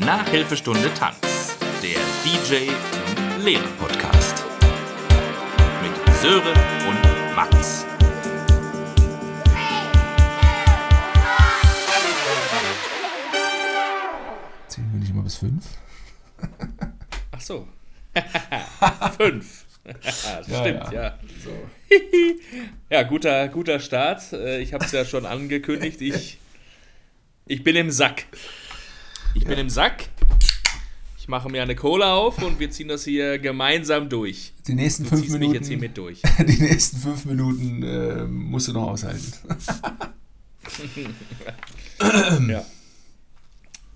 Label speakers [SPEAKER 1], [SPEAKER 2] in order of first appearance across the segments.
[SPEAKER 1] Nachhilfestunde Tanz, der DJ und Lehrer Podcast. Mit Sören und Max.
[SPEAKER 2] Zählen wir nicht immer bis fünf?
[SPEAKER 3] Ach so. Fünf. Stimmt, ja.
[SPEAKER 2] ja.
[SPEAKER 3] Ja, ja guter, guter Start. Äh, Ich habe es ja schon angekündigt. Ich, ich bin im Sack. Ich bin im Sack. Ich mache mir eine Cola auf und wir ziehen das hier gemeinsam durch.
[SPEAKER 2] Die nächsten
[SPEAKER 3] Du
[SPEAKER 2] fünf
[SPEAKER 3] ziehst mich
[SPEAKER 2] Minuten.
[SPEAKER 3] jetzt hier mit durch.
[SPEAKER 2] Die nächsten fünf Minuten äh, musst du noch aushalten.
[SPEAKER 3] Ja.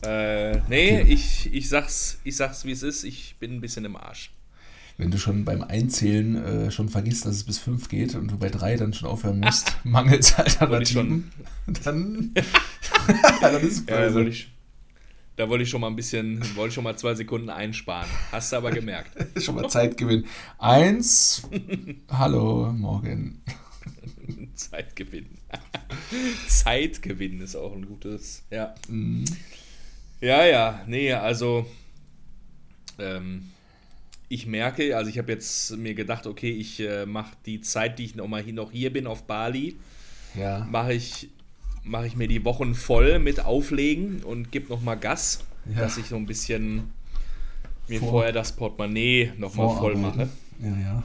[SPEAKER 3] Äh, nee, ich, ich sag's, ich sag's wie es ist. Ich bin ein bisschen im Arsch.
[SPEAKER 2] Wenn du schon beim Einzählen äh, schon vergisst, dass es bis fünf geht und du bei drei dann schon aufhören musst, mangels Alternativen, dann, dann ist es
[SPEAKER 3] Ja,
[SPEAKER 2] böse.
[SPEAKER 3] ich, da wollte ich schon mal ein bisschen, wollte ich schon mal zwei Sekunden einsparen. Hast du aber gemerkt.
[SPEAKER 2] schon mal Zeitgewinn. Eins, hallo, morgen.
[SPEAKER 3] Zeitgewinn. Zeitgewinn ist auch ein gutes. Ja.
[SPEAKER 2] Mhm.
[SPEAKER 3] Ja, ja, nee, also ähm, ich merke, also ich habe jetzt mir gedacht, okay, ich äh, mache die Zeit, die ich noch mal hier, noch hier bin auf Bali,
[SPEAKER 2] Ja,
[SPEAKER 3] mache ich, mach ich mir die Wochen voll mit Auflegen und gebe noch mal Gas,
[SPEAKER 2] Ja.
[SPEAKER 3] dass ich so ein bisschen mir
[SPEAKER 2] Vor-
[SPEAKER 3] vorher das Portemonnaie noch mal voll mache.
[SPEAKER 2] Ja, ja.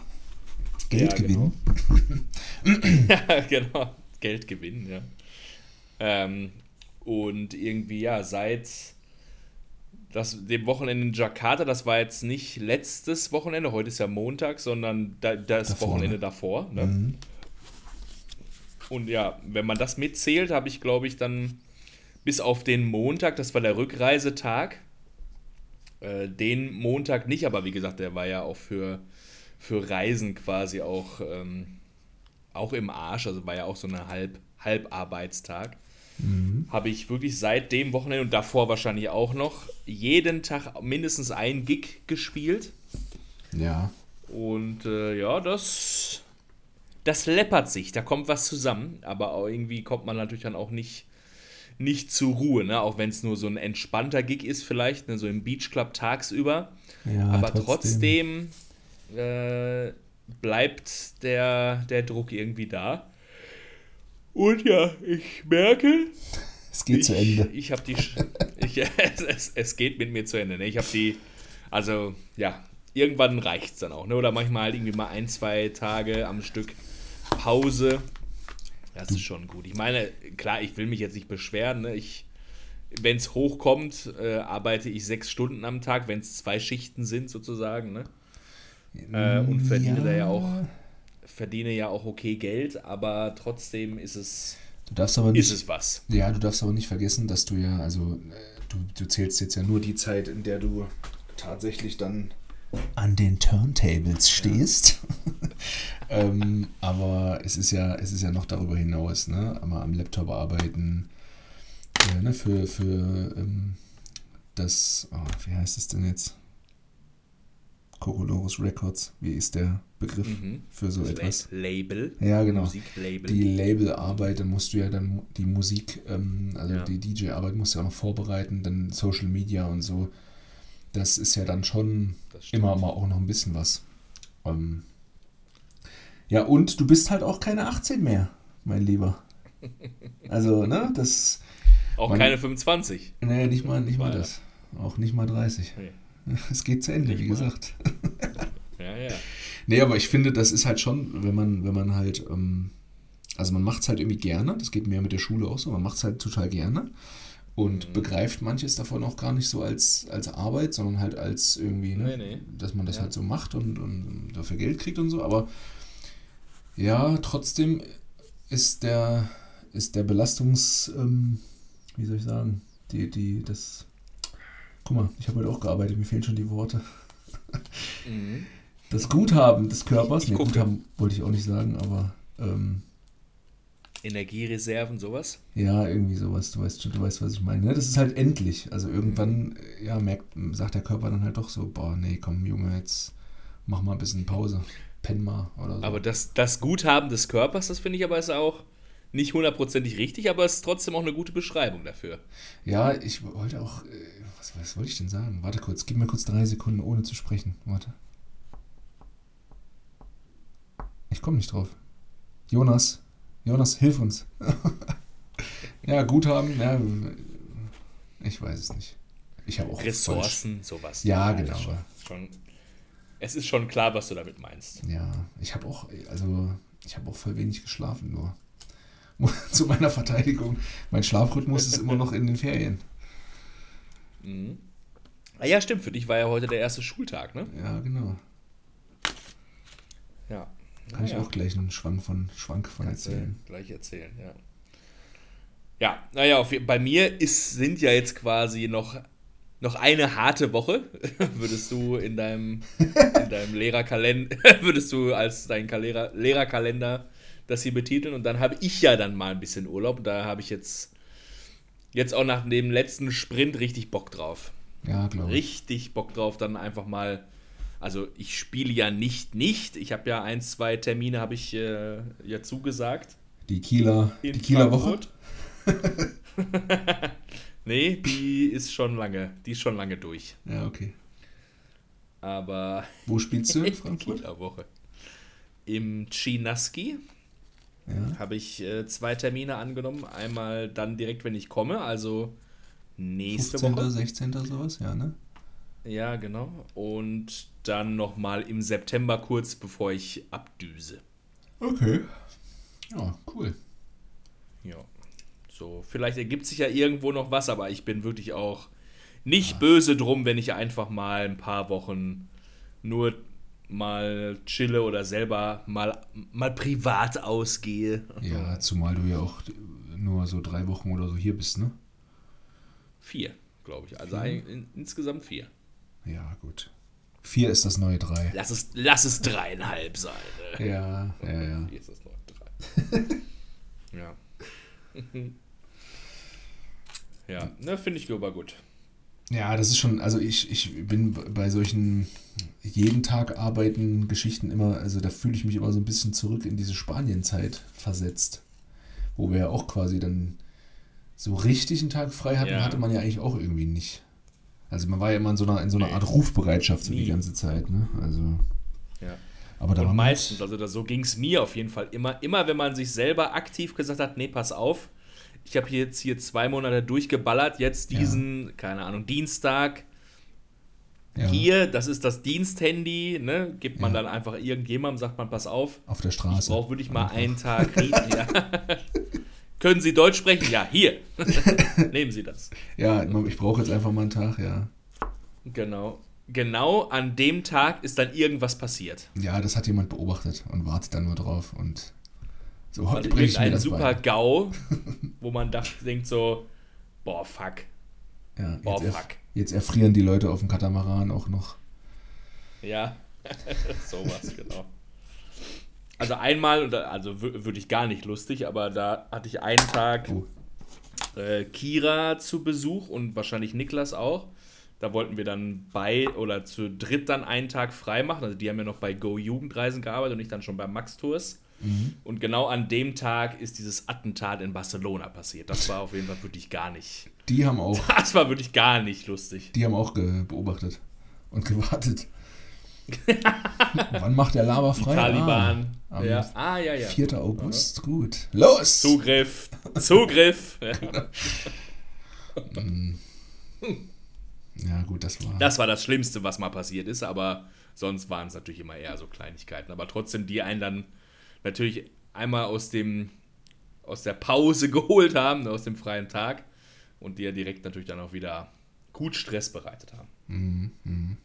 [SPEAKER 2] Geld
[SPEAKER 3] Ja,
[SPEAKER 2] gewinnen.
[SPEAKER 3] Ja, genau. Geld gewinnen, ja. Ähm, und irgendwie, ja, seit das, dem Wochenende in Jakarta, das war jetzt nicht letztes Wochenende, heute ist ja Montag, sondern da, das
[SPEAKER 2] Davor,
[SPEAKER 3] Wochenende
[SPEAKER 2] ne?
[SPEAKER 3] davor. Ne?
[SPEAKER 2] Mhm.
[SPEAKER 3] Und ja, wenn man das mitzählt, habe ich, glaube ich, dann bis auf den Montag, das war der Rückreisetag, äh, den Montag nicht, aber wie gesagt, der war ja auch für, für Reisen quasi auch, ähm, auch im Arsch, also war ja auch so ein Halb, Halbarbeitstag. Habe ich wirklich seit dem Wochenende und davor wahrscheinlich auch noch jeden Tag mindestens ein Gig gespielt.
[SPEAKER 2] Ja.
[SPEAKER 3] Und äh, ja, das, das läppert sich, da kommt was zusammen, aber irgendwie kommt man natürlich dann auch nicht, nicht zur Ruhe, ne? auch wenn es nur so ein entspannter Gig ist vielleicht, ne? so im Beachclub tagsüber.
[SPEAKER 2] ja
[SPEAKER 3] aber trotzdem, äh, bleibt der, der Druck irgendwie da. Und ja, ich merke,
[SPEAKER 2] Es geht
[SPEAKER 3] ich,
[SPEAKER 2] zu Ende.
[SPEAKER 3] Ich habe die. Ich, es, es, es geht mit mir zu Ende. Ne? Ich habe die. Also, ja, irgendwann reicht es dann auch. Ne? Oder manchmal halt irgendwie mal ein, zwei Tage am Stück Pause. Das ist schon gut. Ich meine, klar, ich will mich jetzt nicht beschweren. Ne? Ich. Wenn es hochkommt, äh, arbeite ich sechs Stunden am Tag, wenn es zwei Schichten sind sozusagen. Ne? Äh, und verdiene da ja auch verdiene ja auch okay Geld, aber trotzdem ist es
[SPEAKER 2] Du darfst aber nicht,
[SPEAKER 3] ist es was.
[SPEAKER 2] Ja, du darfst aber nicht vergessen, dass du ja, also äh, du, du zählst jetzt ja nur die Zeit, in der du tatsächlich dann an den Turntables stehst. ähm, aber es ist ja, es ist ja noch darüber hinaus, ne? Einmal am Laptop arbeiten, äh, ne? für, für ähm, das, oh, wie heißt es denn jetzt? Kokolores Records, wie ist der Begriff
[SPEAKER 3] Mhm.
[SPEAKER 2] für so
[SPEAKER 3] Das
[SPEAKER 2] etwas?
[SPEAKER 3] Label.
[SPEAKER 2] Ja, genau.
[SPEAKER 3] Musiklabel.
[SPEAKER 2] die Labelarbeit, dann musst du ja dann die Musik, ähm, also
[SPEAKER 3] Ja.
[SPEAKER 2] die DJ-Arbeit musst du ja auch noch vorbereiten, dann Social Media und so. Das ist ja dann schon immer mal auch noch ein bisschen was. Ähm, ja, und du bist halt auch keine 18 mehr, mein Lieber. Also, ne, das,
[SPEAKER 3] Auch
[SPEAKER 2] Man-
[SPEAKER 3] keine 25.
[SPEAKER 2] ne, nicht mal, nicht mal das. Auch nicht mal 30.
[SPEAKER 3] Nee.
[SPEAKER 2] Es geht zu Ende,
[SPEAKER 3] Nicht
[SPEAKER 2] wie
[SPEAKER 3] mal.
[SPEAKER 2] gesagt.
[SPEAKER 3] Ja, ja.
[SPEAKER 2] Nee, aber ich finde, das ist halt schon, wenn man, wenn man halt, ähm, also man macht es halt irgendwie gerne, das geht mir ja mit der Schule auch so, man macht es halt total gerne und
[SPEAKER 3] Mhm.
[SPEAKER 2] begreift manches davon auch gar nicht so als, als Arbeit, sondern halt als irgendwie, ne,
[SPEAKER 3] Nee, nee.
[SPEAKER 2] dass man das
[SPEAKER 3] Ja.
[SPEAKER 2] halt so macht und, und dafür Geld kriegt und so, aber ja, trotzdem ist der, ist der Belastungs, ähm, wie soll ich sagen, die, die, das, guck mal, ich habe heute auch gearbeitet, mir fehlen schon die Worte.
[SPEAKER 3] Mhm.
[SPEAKER 2] Das Guthaben des Körpers,
[SPEAKER 3] Ich- ich
[SPEAKER 2] nee. Guthaben wollte ich auch nicht sagen, aber ähm,
[SPEAKER 3] Energiereserven, sowas.
[SPEAKER 2] ja, irgendwie sowas, du weißt schon, du weißt, was ich meine. ne? Das ist halt endlich. Also irgendwann, äh, ja, merkt, sagt der Körper dann halt doch so, boah, nee, komm, Junge, jetzt mach mal ein bisschen Pause. Penn mal oder so.
[SPEAKER 3] Aber das, das Guthaben des Körpers, das finde ich aber ist auch nicht hundertprozentig richtig, aber es ist trotzdem auch eine gute Beschreibung dafür.
[SPEAKER 2] Ja, ich wollte auch, äh, Was, was wollte ich denn sagen? Warte kurz, gib mir kurz drei Sekunden, ohne zu sprechen. Warte. Ich komme nicht drauf. Jonas, Jonas, hilf uns. ja, Guthaben, ja, ich weiß es nicht. Ich habe auch
[SPEAKER 3] Ressourcen, sowas.
[SPEAKER 2] Ja, genau.
[SPEAKER 3] Schon, schon, es ist schon klar, was du damit meinst.
[SPEAKER 2] Ja, ich habe auch, also ich habe auch voll wenig geschlafen nur. Zu meiner Verteidigung. Mein Schlafrhythmus ist immer noch in den Ferien.
[SPEAKER 3] Mhm. Ah ja, stimmt. Für dich war ja heute der erste Schultag, ne?
[SPEAKER 2] Ja, genau.
[SPEAKER 3] Ja.
[SPEAKER 2] Kann naja. ich auch gleich einen Schwank von, Schwank von erzählen.
[SPEAKER 3] Gleich erzählen, ja. Ja, naja, bei mir ist, sind ja jetzt quasi noch, noch eine harte Woche. würdest du in deinem, in deinem Lehrerkalender, würdest du als dein Lehrer, Lehrerkalender das hier betiteln. Und dann habe ich ja dann mal ein bisschen Urlaub. Da habe ich jetzt, jetzt auch nach dem letzten Sprint richtig Bock drauf.
[SPEAKER 2] Ja, glaube
[SPEAKER 3] ich. Richtig Bock drauf, dann einfach mal. Also ich spiele ja nicht nicht. Ich habe ja ein, zwei Termine habe ich äh, ja zugesagt.
[SPEAKER 2] Die Kieler, die Kieler Woche.
[SPEAKER 3] nee, die ist schon lange, die ist schon lange durch.
[SPEAKER 2] Ja, okay.
[SPEAKER 3] Aber.
[SPEAKER 2] Wo spielst du in Frankfurt?
[SPEAKER 3] Woche. Im Chinaski
[SPEAKER 2] ja.
[SPEAKER 3] habe ich äh, zwei Termine angenommen. Einmal dann direkt, wenn ich komme, also nächste
[SPEAKER 2] 15.,
[SPEAKER 3] Woche.
[SPEAKER 2] 16. sowas, ja, ne?
[SPEAKER 3] Ja, genau. Und dann nochmal im September kurz, bevor ich abdüse.
[SPEAKER 2] Okay. Ja, cool.
[SPEAKER 3] Ja. So, vielleicht ergibt sich ja irgendwo noch was, aber ich bin wirklich auch nicht ja. böse drum, wenn ich einfach mal ein paar Wochen nur mal chille oder selber mal, mal privat ausgehe.
[SPEAKER 2] Ja, zumal du ja auch nur so drei Wochen oder so hier bist, ne?
[SPEAKER 3] Vier, glaube ich. Also ein, in, insgesamt vier.
[SPEAKER 2] Ja, gut. Vier ist das neue drei.
[SPEAKER 3] Lass es, lass es dreieinhalb sein.
[SPEAKER 2] Ne? Ja, ja, ja.
[SPEAKER 3] Vier ist das neue drei. ja. Ja, ne, finde ich aber gut.
[SPEAKER 2] Ja, das ist schon, also ich, ich bin bei solchen jeden Tag arbeiten Geschichten immer, also da fühle ich mich immer so ein bisschen zurück in diese Spanienzeit versetzt. Wo wir ja auch quasi dann so richtig einen Tag frei hatten, ja. hatte man ja eigentlich auch irgendwie nicht. Also man war ja immer in so einer, in so einer nee. Art Rufbereitschaft so die ganze Zeit, ne? Also.
[SPEAKER 3] Ja.
[SPEAKER 2] Aber da
[SPEAKER 3] Und meistens, also das, so ging es mir auf jeden Fall immer. Immer wenn man sich selber aktiv gesagt hat, nee, pass auf, ich habe jetzt hier zwei Monate durchgeballert, jetzt diesen, ja. keine Ahnung, Dienstag. Ja. Hier, das ist das Diensthandy, ne? Gibt man ja. dann einfach irgendjemandem, sagt man, pass auf.
[SPEAKER 2] Auf der Straße.
[SPEAKER 3] Ich brauche wirklich mal einfach. einen Tag. ja. Können Sie Deutsch sprechen? Ja, hier. Nehmen Sie das.
[SPEAKER 2] Ja, ich brauche jetzt einfach mal einen Tag, ja.
[SPEAKER 3] Genau. Genau an dem Tag ist dann irgendwas passiert.
[SPEAKER 2] Ja, das hat jemand beobachtet und wartet dann nur drauf und
[SPEAKER 3] so, heute bringe ich mir das super bei. GAU, wo man dachte, denkt so, boah, fuck.
[SPEAKER 2] Ja, boah, jetzt, fuck. Erf jetzt erfrieren die Leute auf dem Katamaran auch noch.
[SPEAKER 3] Ja, sowas, genau. Also einmal, also würde ich gar nicht lustig, aber da hatte ich einen Tag äh, Kira zu Besuch und wahrscheinlich Niklas auch. Da wollten wir dann bei oder zu dritt dann einen Tag frei machen. Also die haben ja noch bei Go Jugendreisen gearbeitet und ich dann schon bei Max Tours. Mhm. Und genau an dem Tag ist dieses Attentat in Barcelona passiert. Das war auf jeden Fall wirklich gar nicht.
[SPEAKER 2] Die haben auch.
[SPEAKER 3] Das war wirklich gar nicht lustig.
[SPEAKER 2] Die haben auch beobachtet und gewartet. Wann macht der Lava frei? Die
[SPEAKER 3] Taliban. Ah, ja. ah, ja, ja.
[SPEAKER 2] 4. August, gut. Los!
[SPEAKER 3] Zugriff! Zugriff!
[SPEAKER 2] Mm. ja, gut, das war.
[SPEAKER 3] Das war das Schlimmste, was mal passiert ist, aber sonst waren es natürlich immer eher so Kleinigkeiten. Aber trotzdem, die einen dann natürlich einmal aus dem aus der Pause geholt haben, aus dem freien Tag und die ja direkt natürlich dann auch wieder gut Stress bereitet haben.
[SPEAKER 2] Mhm, mh.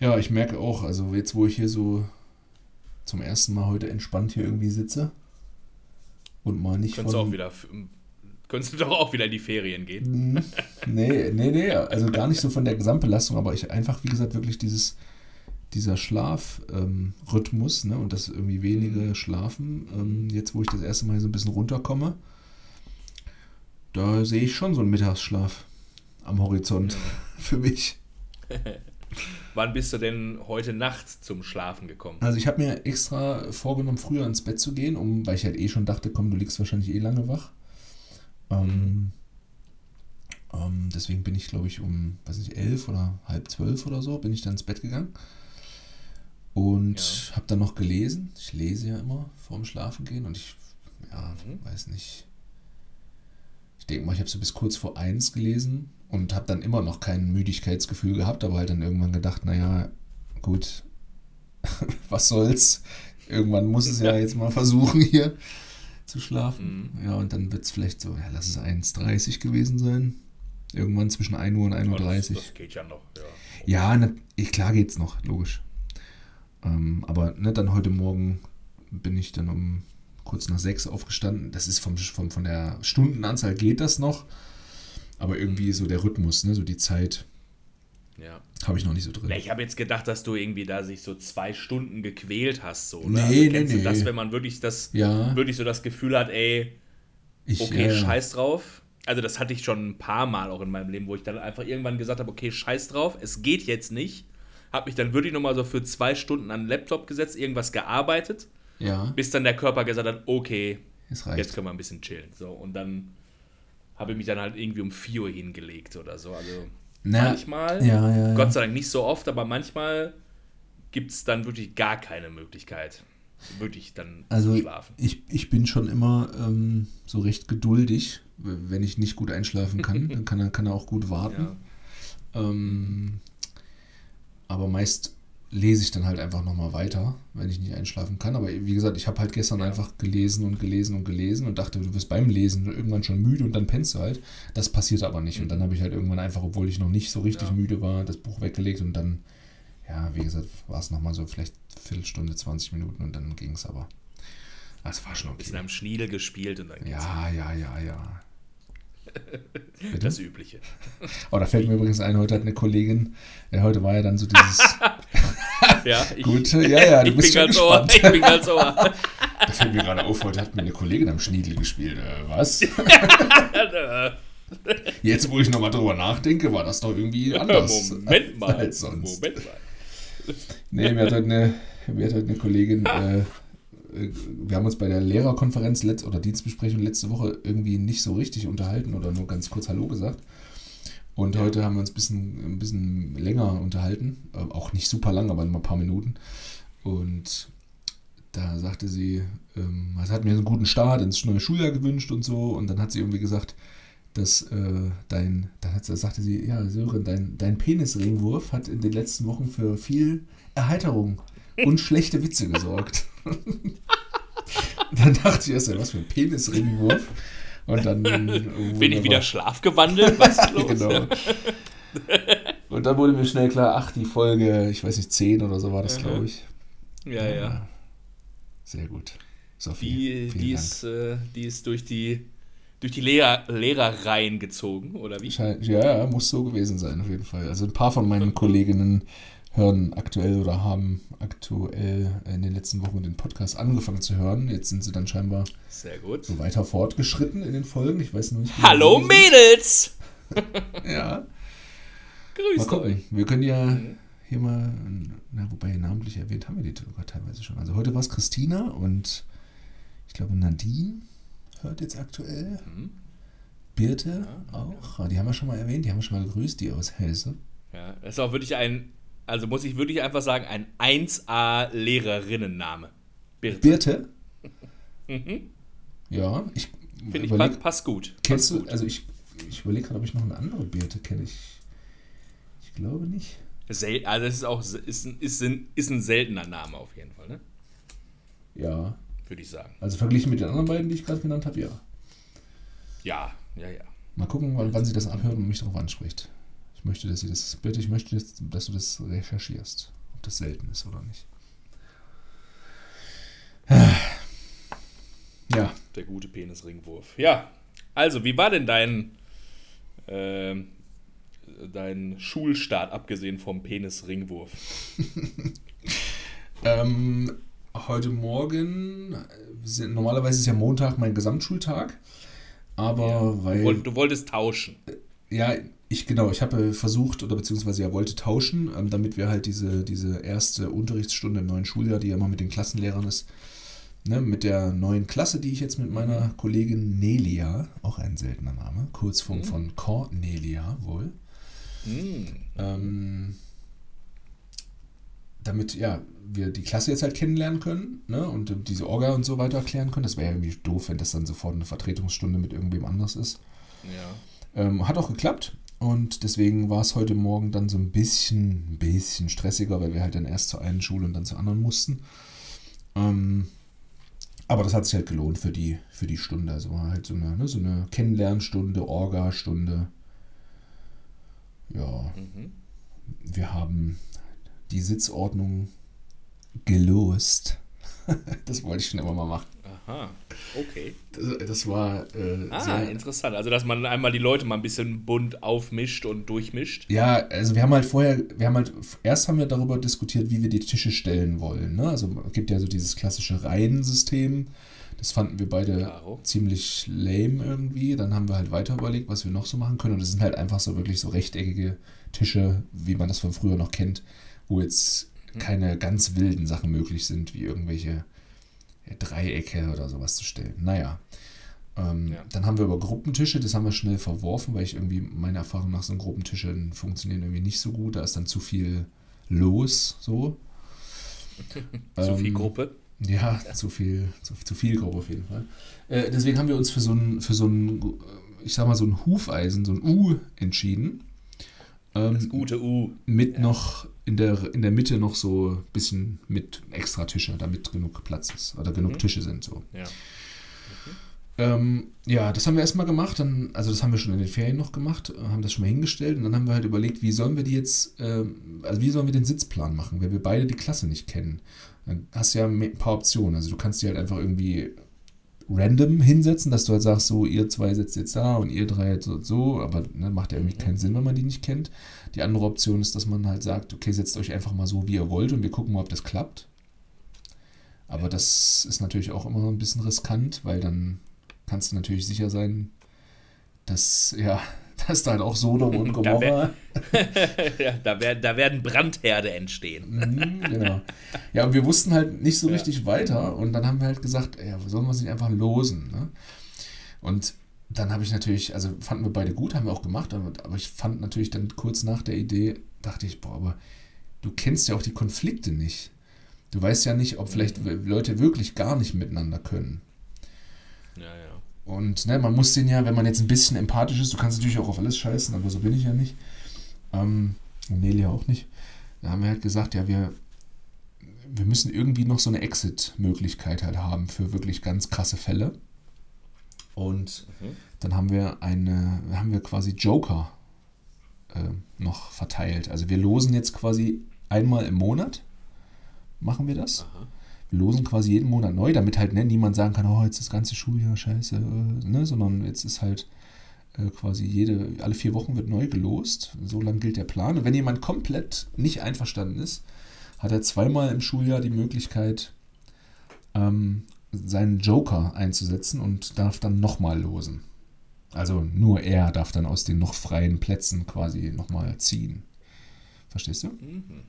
[SPEAKER 2] Ja, ich merke auch, also jetzt wo ich hier so zum ersten Mal heute entspannt hier irgendwie sitze und mal nicht
[SPEAKER 3] Könntest von... Du auch wieder, könntest du doch auch wieder in die Ferien gehen.
[SPEAKER 2] Nee, nee, nee, also gar nicht so von der Gesamtbelastung, aber ich einfach, wie gesagt, wirklich dieses dieser Schlafrhythmus ähm, ne, und das irgendwie wenige mhm. schlafen, ähm, jetzt wo ich das erste Mal so ein bisschen runterkomme, da sehe ich schon so einen Mittagsschlaf am Horizont ja. für mich.
[SPEAKER 3] Wann bist du denn heute Nacht zum Schlafen gekommen?
[SPEAKER 2] Also ich habe mir extra vorgenommen, früher ins Bett zu gehen, um, weil ich halt eh schon dachte, komm, du liegst wahrscheinlich eh lange wach. Ähm, Ähm, deswegen bin ich, glaube ich, um, weiß nicht, elf oder halb zwölf oder so, bin ich dann ins Bett gegangen. Und
[SPEAKER 3] Ja.
[SPEAKER 2] habe dann noch gelesen. Ich lese ja immer vorm Schlafen gehen und ich, ja,
[SPEAKER 3] Mhm.
[SPEAKER 2] weiß nicht. Ich denke mal, ich habe so bis kurz vor eins gelesen und habe dann immer noch kein Müdigkeitsgefühl gehabt, aber halt dann irgendwann gedacht, naja, gut, was soll's. Irgendwann muss es ja jetzt mal versuchen hier zu schlafen.
[SPEAKER 3] Mhm.
[SPEAKER 2] Ja, und dann wird es vielleicht so, ja, lass es 1.30 gewesen sein. Irgendwann zwischen 1 Uhr und 1.30
[SPEAKER 3] Oh,
[SPEAKER 2] Uhr.
[SPEAKER 3] das, das geht ja noch. Ja.
[SPEAKER 2] Ja, ne, ich, klar geht's noch, logisch. Ähm, aber ne, dann heute Morgen bin ich dann um kurz nach sechs aufgestanden. Das ist vom, vom, von der Stundenanzahl geht das noch. Aber irgendwie so der Rhythmus, ne, so die Zeit
[SPEAKER 3] ja.
[SPEAKER 2] habe ich noch nicht so drin.
[SPEAKER 3] Ich habe jetzt gedacht, dass du irgendwie da sich so zwei Stunden gequält hast. So, oder?
[SPEAKER 2] Nee,
[SPEAKER 3] also, kennst
[SPEAKER 2] nee.
[SPEAKER 3] du das, wenn man wirklich das,
[SPEAKER 2] Ja.
[SPEAKER 3] wirklich so das Gefühl hat, ey,
[SPEAKER 2] Ich,
[SPEAKER 3] okay,
[SPEAKER 2] ja.
[SPEAKER 3] scheiß drauf. Also das hatte ich schon ein paar Mal auch in meinem Leben, wo ich dann einfach irgendwann gesagt habe, okay, scheiß drauf, es geht jetzt nicht. Hab mich dann wirklich nochmal so für zwei Stunden an den Laptop gesetzt, irgendwas gearbeitet,
[SPEAKER 2] Ja,
[SPEAKER 3] bis dann der Körper gesagt hat, okay, jetzt können wir ein bisschen chillen. So, und dann habe ich mich dann halt irgendwie um 4 Uhr hingelegt oder so. Also
[SPEAKER 2] Na,
[SPEAKER 3] manchmal,
[SPEAKER 2] ja, ja, ja.
[SPEAKER 3] Gott sei Dank nicht so oft, aber manchmal gibt es dann wirklich gar keine Möglichkeit, wirklich dann
[SPEAKER 2] Also
[SPEAKER 3] zu schlafen.
[SPEAKER 2] ich, ich bin schon immer ähm, so recht geduldig. Wenn ich nicht gut einschlafen kann, dann kann er, kann er auch gut warten. Ähm, aber meist lese ich dann halt einfach nochmal weiter, wenn ich nicht einschlafen kann. Aber wie gesagt, ich habe halt gestern einfach gelesen und gelesen und gelesen und dachte, du wirst beim Lesen irgendwann schon müde und dann pennst du halt. Das passiert aber nicht. Und dann habe ich halt irgendwann einfach, obwohl ich noch nicht so richtig
[SPEAKER 3] Ja.
[SPEAKER 2] müde war, das Buch weggelegt und dann, ja, wie gesagt, war es nochmal so vielleicht Viertelstunde, 20 Minuten und dann ging es aber. Also war schon
[SPEAKER 3] Ein bisschen
[SPEAKER 2] okay.
[SPEAKER 3] am Schniedel gespielt und dann.
[SPEAKER 2] Ja, ja, ja, ja.
[SPEAKER 3] Das Übliche.
[SPEAKER 2] Oh, da fällt mir übrigens ein, heute hat eine Kollegin, äh, heute war ja dann so dieses
[SPEAKER 3] Ja, ich,
[SPEAKER 2] gute, ja, ja, du
[SPEAKER 3] ich
[SPEAKER 2] bist
[SPEAKER 3] bin ganz ohr. Ich bin ganz ohr.
[SPEAKER 2] Da fällt mir gerade auf, heute hat mir eine Kollegin am Schniedel gespielt. Äh, was? Jetzt, wo ich nochmal drüber nachdenke, war das doch irgendwie anders
[SPEAKER 3] Moment mal.
[SPEAKER 2] als sonst.
[SPEAKER 3] Moment mal.
[SPEAKER 2] Nee, mir hat heute eine, mir hat heute eine Kollegin, äh, wir haben uns bei der Lehrerkonferenz letzt, oder Dienstbesprechung letzte Woche irgendwie nicht so richtig unterhalten oder nur ganz kurz Hallo gesagt. Und heute haben wir uns ein bisschen, ein bisschen länger unterhalten. Äh, auch nicht super lang, aber nur ein paar Minuten. Und da sagte sie, ähm, es hat mir einen guten Start ins neue Schuljahr gewünscht und so. Und dann hat sie irgendwie gesagt, dass äh, dein, dann hat, sie- sagte sie, ja, Sören, dein, dein Penisringwurf hat in den letzten Wochen für viel Erheiterung und schlechte Witze gesorgt. dann dachte ich erst, was für ein Penisringwurf. Und dann
[SPEAKER 3] Bin ich wieder schlafgewandelt? Was ist los?
[SPEAKER 2] genau. Und dann wurde mir schnell klar, ach, die Folge, ich weiß nicht, 10 oder so war das, glaube ich.
[SPEAKER 3] Ja, ja.
[SPEAKER 2] Sehr gut. Sophie,
[SPEAKER 3] Die, die, ist, äh, die ist durch die, durch die Lehrer, Lehrerreihen gezogen, oder wie?
[SPEAKER 2] Ja, ja, muss so gewesen sein, auf jeden Fall. Also ein paar von meinen Kolleginnen hören aktuell oder haben aktuell in den letzten Wochen den Podcast angefangen zu hören. Jetzt sind sie dann scheinbar
[SPEAKER 3] Sehr gut.
[SPEAKER 2] so weiter fortgeschritten in den Folgen. Ich weiß noch nicht.
[SPEAKER 3] Hallo Mädels!
[SPEAKER 2] Ja, gucken.
[SPEAKER 3] euch.
[SPEAKER 2] Wir können ja
[SPEAKER 3] Mhm.
[SPEAKER 2] hier mal, na, wobei namentlich erwähnt haben wir die sogar teilweise schon. Also heute war es Christina und ich glaube Nadine hört jetzt aktuell.
[SPEAKER 3] Mhm.
[SPEAKER 2] Birte
[SPEAKER 3] Ja,
[SPEAKER 2] auch. Ah, Die haben wir schon mal erwähnt, die haben wir schon mal gegrüßt, die aus Helse.
[SPEAKER 3] Ja, das ist auch wirklich ein, also muss ich wirklich einfach sagen, ein 1A-Lehrerinnenname. Birte.
[SPEAKER 2] Birte?
[SPEAKER 3] Mhm.
[SPEAKER 2] Ja, ich
[SPEAKER 3] Finde ich,
[SPEAKER 2] überleg,
[SPEAKER 3] passt, gut.
[SPEAKER 2] kennst
[SPEAKER 3] passt
[SPEAKER 2] du,
[SPEAKER 3] gut.
[SPEAKER 2] also ich, ich überlege gerade, ob ich noch eine andere Birte kenne. Ich, ich glaube nicht.
[SPEAKER 3] Sel also es ist auch ist ein, ist, ein, ist ein seltener Name auf jeden Fall, ne?
[SPEAKER 2] Ja,
[SPEAKER 3] Würde ich sagen.
[SPEAKER 2] also verglichen mit den anderen beiden, die ich gerade genannt habe, ja.
[SPEAKER 3] Ja, ja, ja.
[SPEAKER 2] Mal gucken, wann, wann sie das anhört und mich darauf anspricht. Ich möchte, dass sie das, bitte, ich möchte, dass, du das recherchierst, ob das selten ist oder nicht. Ja,
[SPEAKER 3] Der gute Penisringwurf. Ja, also, wie war denn dein, ähm, dein Schulstart, abgesehen vom Penisringwurf?
[SPEAKER 2] ähm, heute Morgen, äh, sind- normalerweise ist ja Montag mein Gesamtschultag, aber weil...
[SPEAKER 3] Du, wollt, du wolltest tauschen.
[SPEAKER 2] Ja, ich genau, ich habe versucht oder beziehungsweise ja wollte tauschen, ähm, damit wir halt diese, diese erste Unterrichtsstunde im neuen Schuljahr, die ja immer mit den Klassenlehrern ist, ne, mit der neuen Klasse, die ich jetzt mit meiner Kollegin Nelia, auch ein seltener Name, Kurzform
[SPEAKER 3] Mhm.
[SPEAKER 2] von Cornelia wohl,
[SPEAKER 3] Hm.
[SPEAKER 2] ähm, damit ja wir die Klasse jetzt halt kennenlernen können ne, und ähm, diese Orga und so weiter erklären können. Das wäre ja irgendwie doof, wenn das dann sofort eine Vertretungsstunde mit irgendwem anders ist.
[SPEAKER 3] Ja.
[SPEAKER 2] Ähm, hat auch geklappt und deswegen war es heute Morgen dann so ein bisschen, ein bisschen stressiger, weil wir halt dann erst zur einen Schule und dann zur anderen mussten. Ähm, aber das hat sich halt gelohnt für die, für die Stunde. Also war halt so eine, ne, so eine Kennenlernstunde, Orga-Stunde. Ja,
[SPEAKER 3] Mhm.
[SPEAKER 2] wir haben die Sitzordnung gelost. das wollte ich schon immer mal machen.
[SPEAKER 3] Aha. Okay.
[SPEAKER 2] Das, das war äh,
[SPEAKER 3] Ah,
[SPEAKER 2] sehr,
[SPEAKER 3] interessant. Also, dass man einmal die Leute mal ein bisschen bunt aufmischt und durchmischt.
[SPEAKER 2] Ja, also wir haben halt vorher, wir haben halt, erst haben wir darüber diskutiert, wie wir die Tische stellen wollen. Ne? Also es gibt ja so dieses klassische Reihensystem. Das fanden wir beide
[SPEAKER 3] Klaro.
[SPEAKER 2] ziemlich lame irgendwie. Dann haben wir halt weiter überlegt, was wir noch so machen können. Und das sind halt einfach so wirklich so rechteckige Tische, wie man das von früher noch kennt, wo jetzt keine ganz wilden Sachen möglich sind, wie irgendwelche Dreiecke oder sowas zu stellen. Naja. Ähm,
[SPEAKER 3] Ja.
[SPEAKER 2] Dann haben wir über Gruppentische, das haben wir schnell verworfen, weil ich irgendwie, meine Erfahrung nach so einem Gruppentische funktionieren irgendwie nicht so gut. Da ist dann zu viel los, so.
[SPEAKER 3] Zu viel
[SPEAKER 2] Ähm,
[SPEAKER 3] Gruppe.
[SPEAKER 2] Ja, zu viel, zu, zu viel Gruppe auf jeden Fall. Äh, deswegen haben wir uns für so ein, für so ein, ich sag mal, so ein Hufeisen, so ein U entschieden. Ähm,
[SPEAKER 3] Das gute U.
[SPEAKER 2] mit noch in der, in der Mitte noch so ein bisschen mit extra Tische, damit genug Platz ist oder genug
[SPEAKER 3] Mhm.
[SPEAKER 2] Tische sind so.
[SPEAKER 3] Ja.
[SPEAKER 2] Ähm, ja, das haben wir erstmal gemacht, dann, also das haben wir schon in den Ferien noch gemacht, äh, haben das schon mal hingestellt und dann haben wir halt überlegt, wie sollen wir die jetzt, ähm, also wie sollen wir den Sitzplan machen, weil wir beide die Klasse nicht kennen. Dann hast du ja ein paar Optionen, also du kannst die halt einfach irgendwie random hinsetzen, dass du halt sagst, so ihr zwei sitzt jetzt da und ihr drei jetzt so, und so aber ne, macht ja irgendwie
[SPEAKER 3] Mhm.
[SPEAKER 2] keinen Sinn, wenn man die nicht kennt. Die andere Option ist, dass man halt sagt, okay, setzt euch einfach mal so, wie ihr wollt und wir gucken mal, ob das klappt. Aber das ist natürlich auch immer so ein bisschen riskant, weil dann kannst du natürlich sicher sein, dass, ja, dass da halt auch Sodom und
[SPEAKER 3] Da
[SPEAKER 2] Gomorra.
[SPEAKER 3] da, werden, da werden Brandherde entstehen.
[SPEAKER 2] Mhm, genau. Ja, und wir wussten halt nicht so
[SPEAKER 3] Ja.
[SPEAKER 2] richtig weiter und dann haben wir halt gesagt, ja, sollen wir es nicht einfach losen, ne? Und dann habe ich natürlich, also fanden wir beide gut, haben wir auch gemacht, aber, aber ich fand natürlich dann kurz nach der Idee, dachte ich, boah, aber du kennst ja auch die Konflikte nicht. Du weißt ja nicht, ob vielleicht Leute wirklich gar nicht miteinander können.
[SPEAKER 3] Ja, ja.
[SPEAKER 2] Und ne, man muss den ja, wenn man jetzt ein bisschen empathisch ist, du kannst natürlich auch auf alles scheißen, aber so bin ich ja nicht. Ähm, und Nelia auch nicht. Da haben wir halt gesagt, ja, wir, wir müssen irgendwie noch so eine Exit-Möglichkeit halt haben für wirklich ganz krasse Fälle. Und
[SPEAKER 3] Mhm.
[SPEAKER 2] dann haben wir eine, haben wir quasi Joker äh, noch verteilt. Also wir losen jetzt quasi einmal im Monat, machen wir das.
[SPEAKER 3] Aha.
[SPEAKER 2] Wir losen quasi jeden Monat neu, damit halt ne, niemand sagen kann, oh, jetzt das ganze Schuljahr, scheiße, äh, ne, sondern jetzt ist halt äh, quasi jede, alle vier Wochen wird neu gelost. So lang gilt der Plan. Und wenn jemand komplett nicht einverstanden ist, hat er zweimal im Schuljahr die Möglichkeit, ähm, seinen Joker einzusetzen und darf dann nochmal losen. Also nur er darf dann aus den noch freien Plätzen quasi nochmal ziehen. Verstehst du?
[SPEAKER 3] Mhm.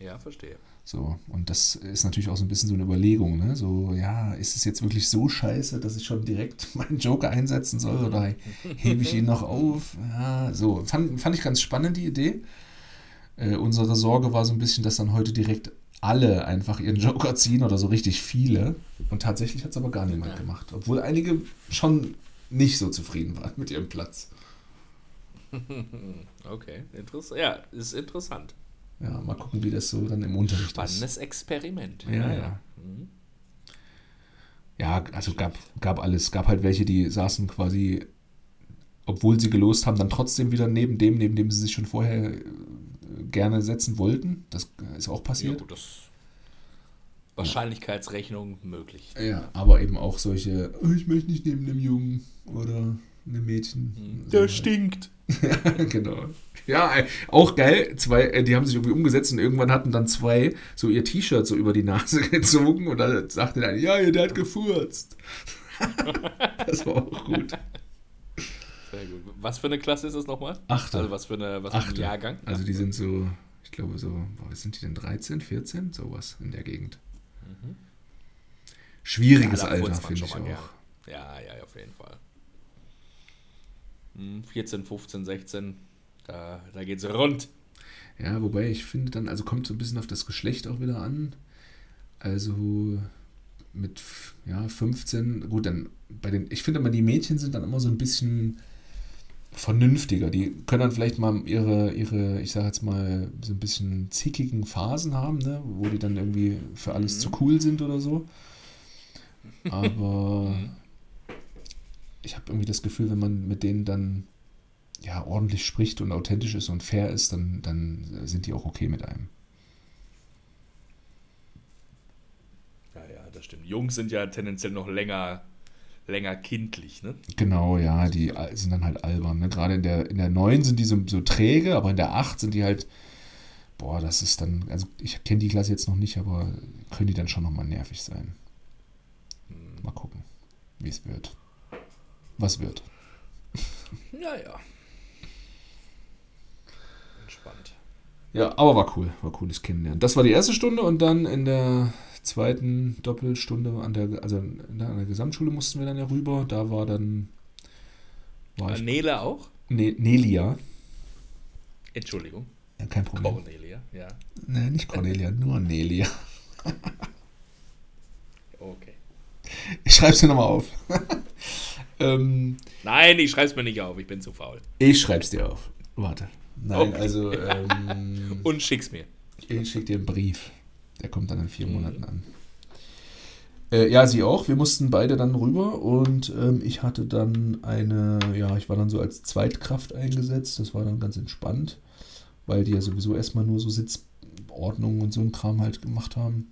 [SPEAKER 3] Ja, verstehe.
[SPEAKER 2] So, und das ist natürlich auch so ein bisschen so eine Überlegung, ne? So, ja, ist es jetzt wirklich so scheiße, dass ich schon direkt meinen Joker einsetzen soll oder hebe ich ihn noch auf? Ja, so, fand, fand ich ganz spannend, die Idee. Äh, unsere Sorge war so ein bisschen, dass dann heute direkt alle einfach ihren Joker ziehen oder so richtig viele. Und tatsächlich hat es aber gar niemand
[SPEAKER 3] Ja.
[SPEAKER 2] gemacht. Obwohl einige schon nicht so zufrieden waren mit ihrem Platz.
[SPEAKER 3] Okay, interessant. Ja, ist interessant.
[SPEAKER 2] Ja, mal gucken, wie das so dann im Unterricht ist.
[SPEAKER 3] Spannendes Experiment.
[SPEAKER 2] Ja, ja.
[SPEAKER 3] Mhm.
[SPEAKER 2] Ja, also gab, gab alles. Gab halt welche, die saßen quasi, obwohl sie gelost haben, dann trotzdem wieder neben dem, neben dem sie sich schon vorher äh, gerne setzen wollten. Das ist auch
[SPEAKER 3] Jo,
[SPEAKER 2] passiert.
[SPEAKER 3] das Wahrscheinlichkeitsrechnung möglich.
[SPEAKER 2] Ja, aber eben auch solche, oh, ich möchte nicht neben einem Jungen oder einem Mädchen.
[SPEAKER 3] Der
[SPEAKER 2] So,
[SPEAKER 3] stinkt.
[SPEAKER 2] genau. Ja, äh, auch geil. Zwei, äh, die haben sich irgendwie umgesetzt und irgendwann hatten dann zwei so ihr T-Shirt so über die Nase gezogen und dann sagte der eine, ja, der hat gefurzt. das war auch gut.
[SPEAKER 3] Sehr gut. Was für eine Klasse ist das nochmal?
[SPEAKER 2] Achte.
[SPEAKER 3] Also was für, eine, was für ein. Jahrgang?
[SPEAKER 2] Also die sind so, ich glaube so, was sind die denn, 13, 14? Sowas in der Gegend.
[SPEAKER 3] Mhm.
[SPEAKER 2] schwieriges
[SPEAKER 3] da
[SPEAKER 2] Alter, finde ich auch.
[SPEAKER 3] gern. Ja, ja, auf jeden Fall. Hm, 14, 15, 16, da, da geht's rund.
[SPEAKER 2] Ja, wobei ich finde dann, also kommt so ein bisschen auf das Geschlecht auch wieder an. Also mit ja, 15, gut, dann bei den, ich finde immer, die Mädchen sind dann immer so ein bisschen vernünftiger. Die können dann vielleicht mal ihre, ihre ich sage jetzt mal, so ein bisschen zickigen Phasen haben, ne? wo die dann irgendwie für alles
[SPEAKER 3] Mhm.
[SPEAKER 2] zu cool sind oder so. Aber ich habe irgendwie das Gefühl, wenn man mit denen dann ja ordentlich spricht und authentisch ist und fair ist, dann, dann sind die auch okay mit einem.
[SPEAKER 3] Ja, ja, das stimmt. Jungs sind ja tendenziell noch länger, länger kindlich, ne?
[SPEAKER 2] Genau, ja, die sind dann halt albern. Ne? Gerade in der, in der 9 sind die so, so träge, aber in der 8 sind die halt, boah, das ist dann, also ich kenne die Klasse jetzt noch nicht, aber können die dann schon nochmal nervig sein. Mal gucken, wie es wird. Was wird.
[SPEAKER 3] Ja, ja. Entspannt.
[SPEAKER 2] Ja, aber war cool, war cooles Kennenlernen. Das war die erste Stunde und dann in der zweiten Doppelstunde an der, also an der Gesamtschule mussten wir dann ja rüber. Da war dann, war ich,
[SPEAKER 3] Nele auch?
[SPEAKER 2] ne, Nelia,
[SPEAKER 3] Entschuldigung.
[SPEAKER 2] ja, kein Problem.
[SPEAKER 3] Cornelia, ja.
[SPEAKER 2] Nee, nicht Cornelia, nur Nelia.
[SPEAKER 3] Okay.
[SPEAKER 2] Ich schreib's dir nochmal auf. ähm,
[SPEAKER 3] Nein, ich schreib's mir nicht auf, ich bin zu faul.
[SPEAKER 2] ich schreib's dir auf. Warte. Nein,
[SPEAKER 3] Okay.
[SPEAKER 2] also ähm,
[SPEAKER 3] Und schick's mir.
[SPEAKER 2] ich schick dir einen Brief. Der kommt dann in vier Monaten an. Äh, ja, sie auch. Wir mussten beide dann rüber und ähm, ich hatte dann eine, ja, ich war dann so als Zweitkraft eingesetzt. Das war dann ganz entspannt, weil die ja sowieso erstmal nur so Sitzordnungen und so ein Kram halt gemacht haben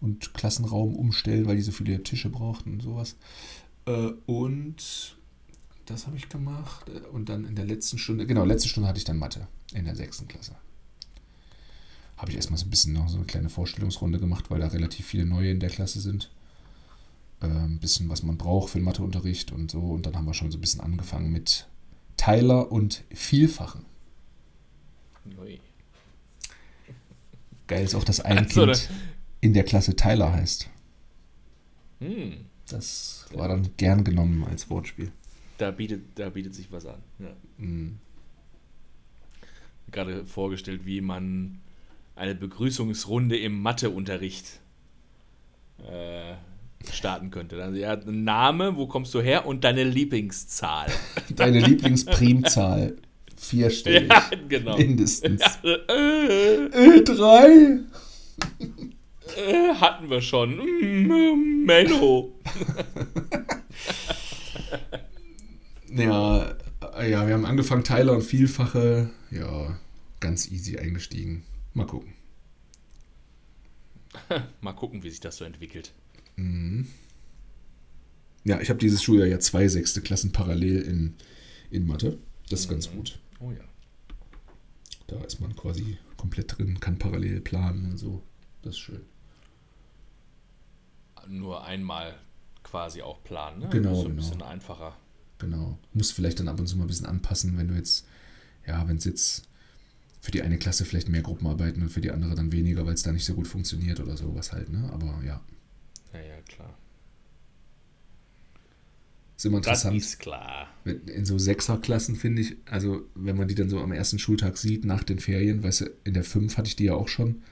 [SPEAKER 2] und Klassenraum umstellen, weil die so viele Tische brauchten und sowas. Äh, und das habe ich gemacht. Äh, Und dann in der letzten Stunde, genau, letzte Stunde hatte ich dann Mathe in der sechsten Klasse. Habe ich erstmal so ein bisschen noch so eine kleine Vorstellungsrunde gemacht, weil da relativ viele Neue in der Klasse sind. Äh, ein bisschen, was man braucht für den Matheunterricht und so. Und dann haben wir schon so ein bisschen angefangen mit Teiler und Vielfachen.
[SPEAKER 3] Ui.
[SPEAKER 2] Geil ist auch, dass ein
[SPEAKER 3] Ach so,
[SPEAKER 2] Kind in der Klasse Tyler heißt.
[SPEAKER 3] Hm,
[SPEAKER 2] Das war dann gern genommen als Wortspiel.
[SPEAKER 3] da, bietet, da bietet sich was an. Ja.
[SPEAKER 2] Mhm.
[SPEAKER 3] Gerade vorgestellt, wie man eine Begrüßungsrunde im Matheunterricht äh, starten könnte. Also, ja, Name, wo kommst du her und deine Lieblingszahl.
[SPEAKER 2] Deine Lieblingsprimzahl. Vierstellig.
[SPEAKER 3] ja, genau.
[SPEAKER 2] Mindestens.
[SPEAKER 3] Äh,
[SPEAKER 2] Äh, drei.
[SPEAKER 3] äh, hatten wir schon. Mm, Menno.
[SPEAKER 2] Ja, äh, ja, wir haben angefangen, Teiler und Vielfache. Ja, ganz easy eingestiegen. Mal gucken.
[SPEAKER 3] Mal gucken, wie sich das so entwickelt.
[SPEAKER 2] Ja, ich habe dieses Schuljahr ja zwei sechste Klassen parallel in, in Mathe. Das ist ganz gut.
[SPEAKER 3] Oh ja.
[SPEAKER 2] Da ist man quasi komplett drin, kann parallel planen und so. Das ist schön.
[SPEAKER 3] Nur einmal quasi auch planen. Ne?
[SPEAKER 2] Genau,
[SPEAKER 3] Das ist ein
[SPEAKER 2] genau.
[SPEAKER 3] bisschen einfacher.
[SPEAKER 2] Genau. Muss vielleicht dann ab und zu mal ein bisschen anpassen, wenn du jetzt, ja, wenn es jetzt für die eine Klasse vielleicht mehr Gruppenarbeiten und für die andere dann weniger, weil es da nicht so gut funktioniert oder sowas halt, ne? Aber ja,
[SPEAKER 3] Ja, ja, klar.
[SPEAKER 2] ist immer
[SPEAKER 3] Das
[SPEAKER 2] interessant.
[SPEAKER 3] ist klar.
[SPEAKER 2] In so Sechserklassen finde ich, also wenn man die dann so am ersten Schultag sieht, nach den Ferien, weißt du, in der 5 hatte ich die ja auch schon.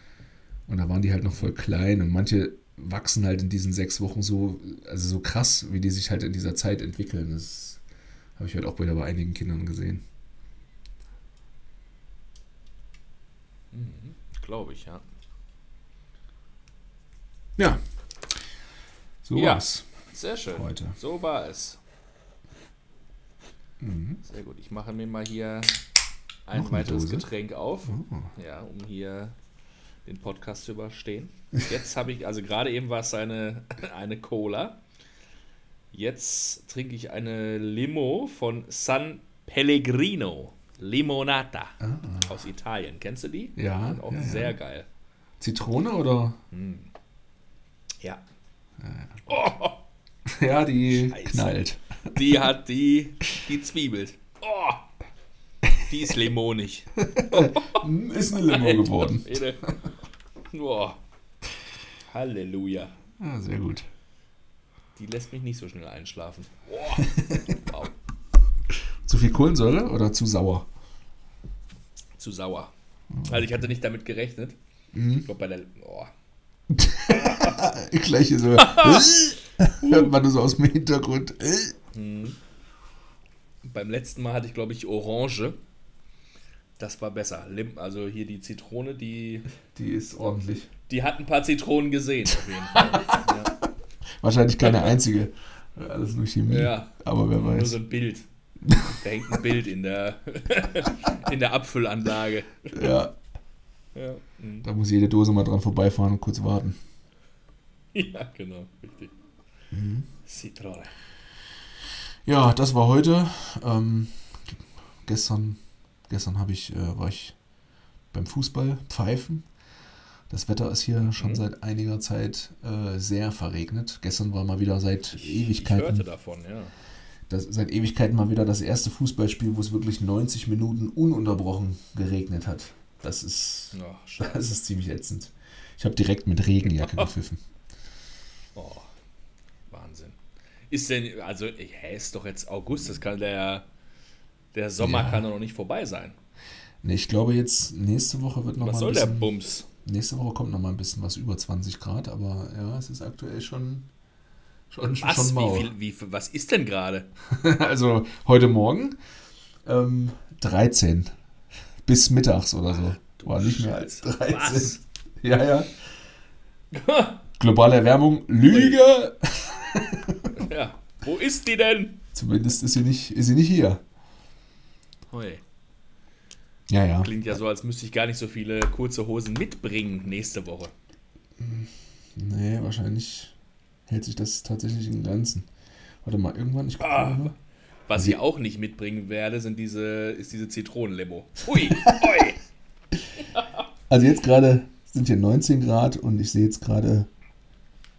[SPEAKER 2] Und da waren die halt noch voll klein und manche wachsen halt in diesen sechs Wochen so, also so krass, wie die sich halt in dieser Zeit entwickeln. Das habe ich halt auch wieder bei einigen Kindern gesehen.
[SPEAKER 3] Glaube ich, ja.
[SPEAKER 2] Ja. So
[SPEAKER 3] Ja.
[SPEAKER 2] war's.
[SPEAKER 3] Sehr schön.
[SPEAKER 2] Heute.
[SPEAKER 3] So war es.
[SPEAKER 2] Mhm.
[SPEAKER 3] Sehr gut. Ich mache mir mal hier ein
[SPEAKER 2] Noch
[SPEAKER 3] weiteres? Getränk auf.
[SPEAKER 2] Oh.
[SPEAKER 3] Ja, um hier den Podcast zu überstehen. Jetzt habe ich, also gerade eben war es eine, eine Cola. Jetzt trinke ich eine Limo von San Pellegrino. Limonata. Aus Italien. Kennst du die?
[SPEAKER 2] Ah. Ja,
[SPEAKER 3] auch
[SPEAKER 2] ja, ja.
[SPEAKER 3] sehr geil.
[SPEAKER 2] Zitrone oder?
[SPEAKER 3] Ja.
[SPEAKER 2] Ja, die
[SPEAKER 3] Scheiße.
[SPEAKER 2] knallt.
[SPEAKER 3] Die hat die, die zwiebelt. Oh, die ist limonig.
[SPEAKER 2] Ist eine Limo geworden.
[SPEAKER 3] Boah. Halleluja.
[SPEAKER 2] Ja, sehr gut.
[SPEAKER 3] die lässt mich nicht so schnell einschlafen. Boah.
[SPEAKER 2] wow. Zu viel Kohlensäure oder zu sauer?
[SPEAKER 3] Zu sauer. Also ich hatte nicht damit gerechnet. Mhm. Ich glaube bei der. Oh.
[SPEAKER 2] Gleiche so. Hört man das so aus dem Hintergrund.
[SPEAKER 3] mhm. Beim letzten Mal hatte ich, glaube ich, Orange. Das war besser. Also hier die Zitrone, die.
[SPEAKER 2] Die ist ordentlich.
[SPEAKER 3] Die hat ein paar Zitronen gesehen, auf jeden Fall. ja.
[SPEAKER 2] Wahrscheinlich keine einzige. Alles nur Chemie. Ja. Aber wer weiß.
[SPEAKER 3] Nur so ein Bild. Da hängt ein Bild in der, in der Abfüllanlage.
[SPEAKER 2] Ja. ja. Mhm. Da muss jede Dose mal dran vorbeifahren und kurz warten.
[SPEAKER 3] Ja, genau, richtig. Mhm. Zitrone.
[SPEAKER 2] Ja, das war heute. Ähm, gestern gestern habe ich, äh, war ich beim Fußball pfeifen. Das Wetter ist hier schon mhm. seit einiger Zeit äh, sehr verregnet. Gestern war mal wieder seit ich, Ewigkeiten. Ich
[SPEAKER 3] hörte davon, ja.
[SPEAKER 2] Das, seit Ewigkeiten mal wieder das erste Fußballspiel, wo es wirklich 90 Minuten ununterbrochen geregnet hat. Das ist, oh, das ist ziemlich ätzend. Ich habe direkt mit Regenjacke gepfiffen.
[SPEAKER 3] Oh, Wahnsinn. Ist denn, also, hä, ist doch jetzt August, das kann der, der Sommer ja. kann doch noch nicht vorbei sein.
[SPEAKER 2] Nee, ich glaube jetzt, nächste Woche wird noch
[SPEAKER 3] was mal ein bisschen... Was soll der Bums?
[SPEAKER 2] Nächste Woche kommt noch mal ein bisschen was über 20 Grad, aber ja, es ist aktuell schon
[SPEAKER 3] schon, was? schon mau. Wie viel, wie, was ist denn gerade?
[SPEAKER 2] also heute Morgen ähm, 13 bis mittags oder so. War nicht mehr als 13. Was? Ja, ja. Globale Erwärmung, Lüge!
[SPEAKER 3] ja, wo ist die denn?
[SPEAKER 2] Zumindest ist sie nicht, ist sie nicht hier.
[SPEAKER 3] Hoi.
[SPEAKER 2] Ja, ja.
[SPEAKER 3] Klingt ja so, als müsste ich gar nicht so viele kurze Hosen mitbringen nächste Woche.
[SPEAKER 2] Nee, wahrscheinlich hält sich das tatsächlich in Grenzen. Warte mal, irgendwann, ich
[SPEAKER 3] ah,
[SPEAKER 2] mal.
[SPEAKER 3] Was ich auch nicht mitbringen werde, sind diese, ist diese Zitronenlimo. Hui, hui.
[SPEAKER 2] also jetzt gerade sind hier 19 Grad und ich sehe jetzt gerade,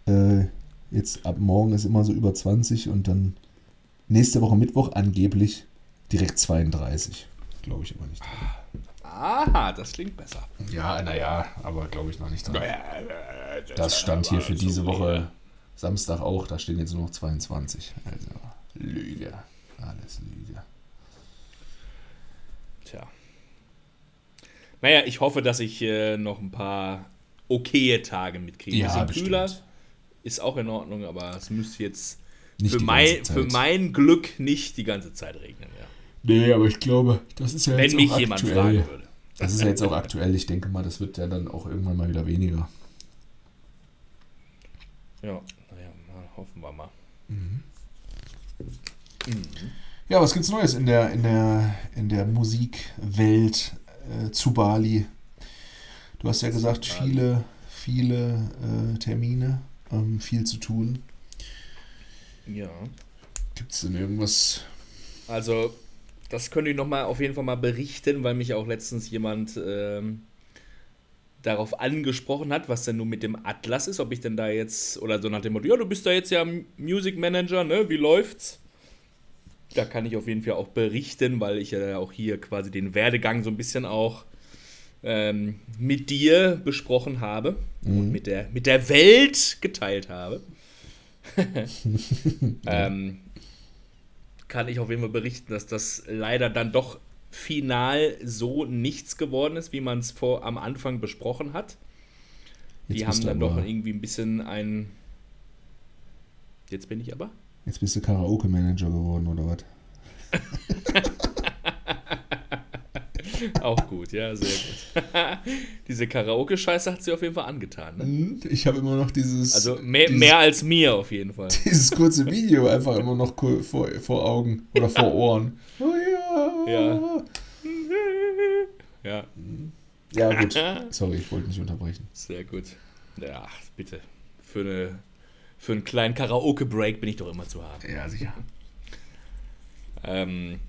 [SPEAKER 2] äh, jetzt ab morgen ist immer so über 20 und dann nächste Woche Mittwoch angeblich direkt 32. Glaube ich aber nicht.
[SPEAKER 3] Aha, das klingt besser.
[SPEAKER 2] Ja, naja, aber glaube ich noch nicht dran. Das stand hier für diese Woche Samstag auch, da stehen jetzt nur noch 22. Also Lüge. Alles Lüge.
[SPEAKER 3] Tja. Naja, ich hoffe, dass ich äh, noch ein paar okaye Tage mitkriege.
[SPEAKER 2] Ja, Kühler
[SPEAKER 3] ist auch in Ordnung, aber es müsste jetzt für mein, für mein Glück nicht die ganze Zeit regnen. Ja.
[SPEAKER 2] Nee, aber ich glaube, das ist ja
[SPEAKER 3] Wenn
[SPEAKER 2] jetzt
[SPEAKER 3] mich
[SPEAKER 2] auch
[SPEAKER 3] jemand
[SPEAKER 2] aktuell.
[SPEAKER 3] fragen würde.
[SPEAKER 2] Das ist ja jetzt auch aktuell. Ich denke mal, das wird ja dann auch irgendwann mal wieder weniger.
[SPEAKER 3] Ja, naja, mal hoffen wir mal.
[SPEAKER 2] Mhm. Mhm. Ja, was gibt's Neues in der, in der, in der Musikwelt äh, zu Bali? Du hast ja gesagt, viele, viele äh, Termine, ähm, viel zu tun.
[SPEAKER 3] Ja.
[SPEAKER 2] Gibt es denn irgendwas?
[SPEAKER 3] Also, das könnte ich nochmal auf jeden Fall mal berichten, weil mich auch letztens jemand ähm, darauf angesprochen hat, was denn nun mit dem Atlas ist, ob ich denn da jetzt, oder so nach dem Motto, ja, du bist da jetzt ja Music Manager, ne, wie läuft's? Da kann ich auf jeden Fall auch berichten, weil ich ja auch hier quasi den Werdegang so ein bisschen auch ähm, mit dir besprochen habe mhm. und mit der, mit der Welt geteilt habe. ähm, kann ich auf jeden Fall berichten, dass das leider dann doch final so nichts geworden ist, wie man es vor am Anfang besprochen hat. Jetzt die haben dann doch irgendwie ein bisschen ein. Jetzt bin ich aber.
[SPEAKER 2] Jetzt bist du Karaoke-Manager geworden, oder was?
[SPEAKER 3] Auch gut, ja, sehr gut. Diese Karaoke-Scheiße hat sie auf jeden Fall angetan. Ne?
[SPEAKER 2] Mhm, ich habe immer noch dieses.
[SPEAKER 3] Also mehr,
[SPEAKER 2] dieses,
[SPEAKER 3] mehr als mir auf jeden Fall.
[SPEAKER 2] Dieses kurze Video einfach immer noch vor, vor Augen oder vor Ohren. Oh
[SPEAKER 3] ja. Ja. Ja.
[SPEAKER 2] Ja, gut. Sorry, ich wollte nicht unterbrechen.
[SPEAKER 3] Sehr gut. Ja, bitte. Für, eine, für einen kleinen Karaoke-Break bin ich doch immer zu haben.
[SPEAKER 2] Ja, sicher.
[SPEAKER 3] ähm,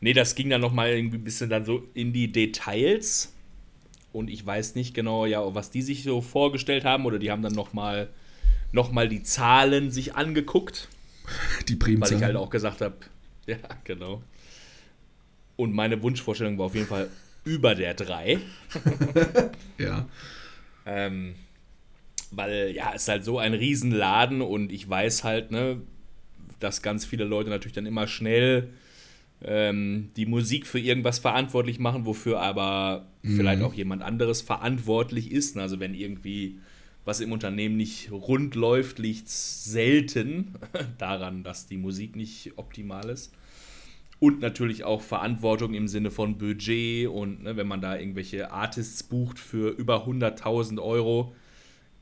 [SPEAKER 3] Nee, das ging dann nochmal irgendwie ein bisschen dann so in die Details. Und ich weiß nicht genau, ja, was die sich so vorgestellt haben. Oder die haben dann nochmal noch mal die Zahlen sich angeguckt.
[SPEAKER 2] Die Primzahlen.
[SPEAKER 3] Weil ich halt auch gesagt habe, ja, genau. Und meine Wunschvorstellung war auf jeden Fall über der 3.
[SPEAKER 2] ja.
[SPEAKER 3] Ähm, weil ja, es ist halt so ein Riesenladen und ich weiß halt, ne, dass ganz viele Leute natürlich dann immer schnell ähm, die Musik für irgendwas verantwortlich machen, wofür aber mhm. vielleicht auch jemand anderes verantwortlich ist. Also wenn irgendwie was im Unternehmen nicht rund läuft, liegt es selten daran, dass die Musik nicht optimal ist. Und natürlich auch Verantwortung im Sinne von Budget und ne, wenn man da irgendwelche Artists bucht für über 100.000 Euro,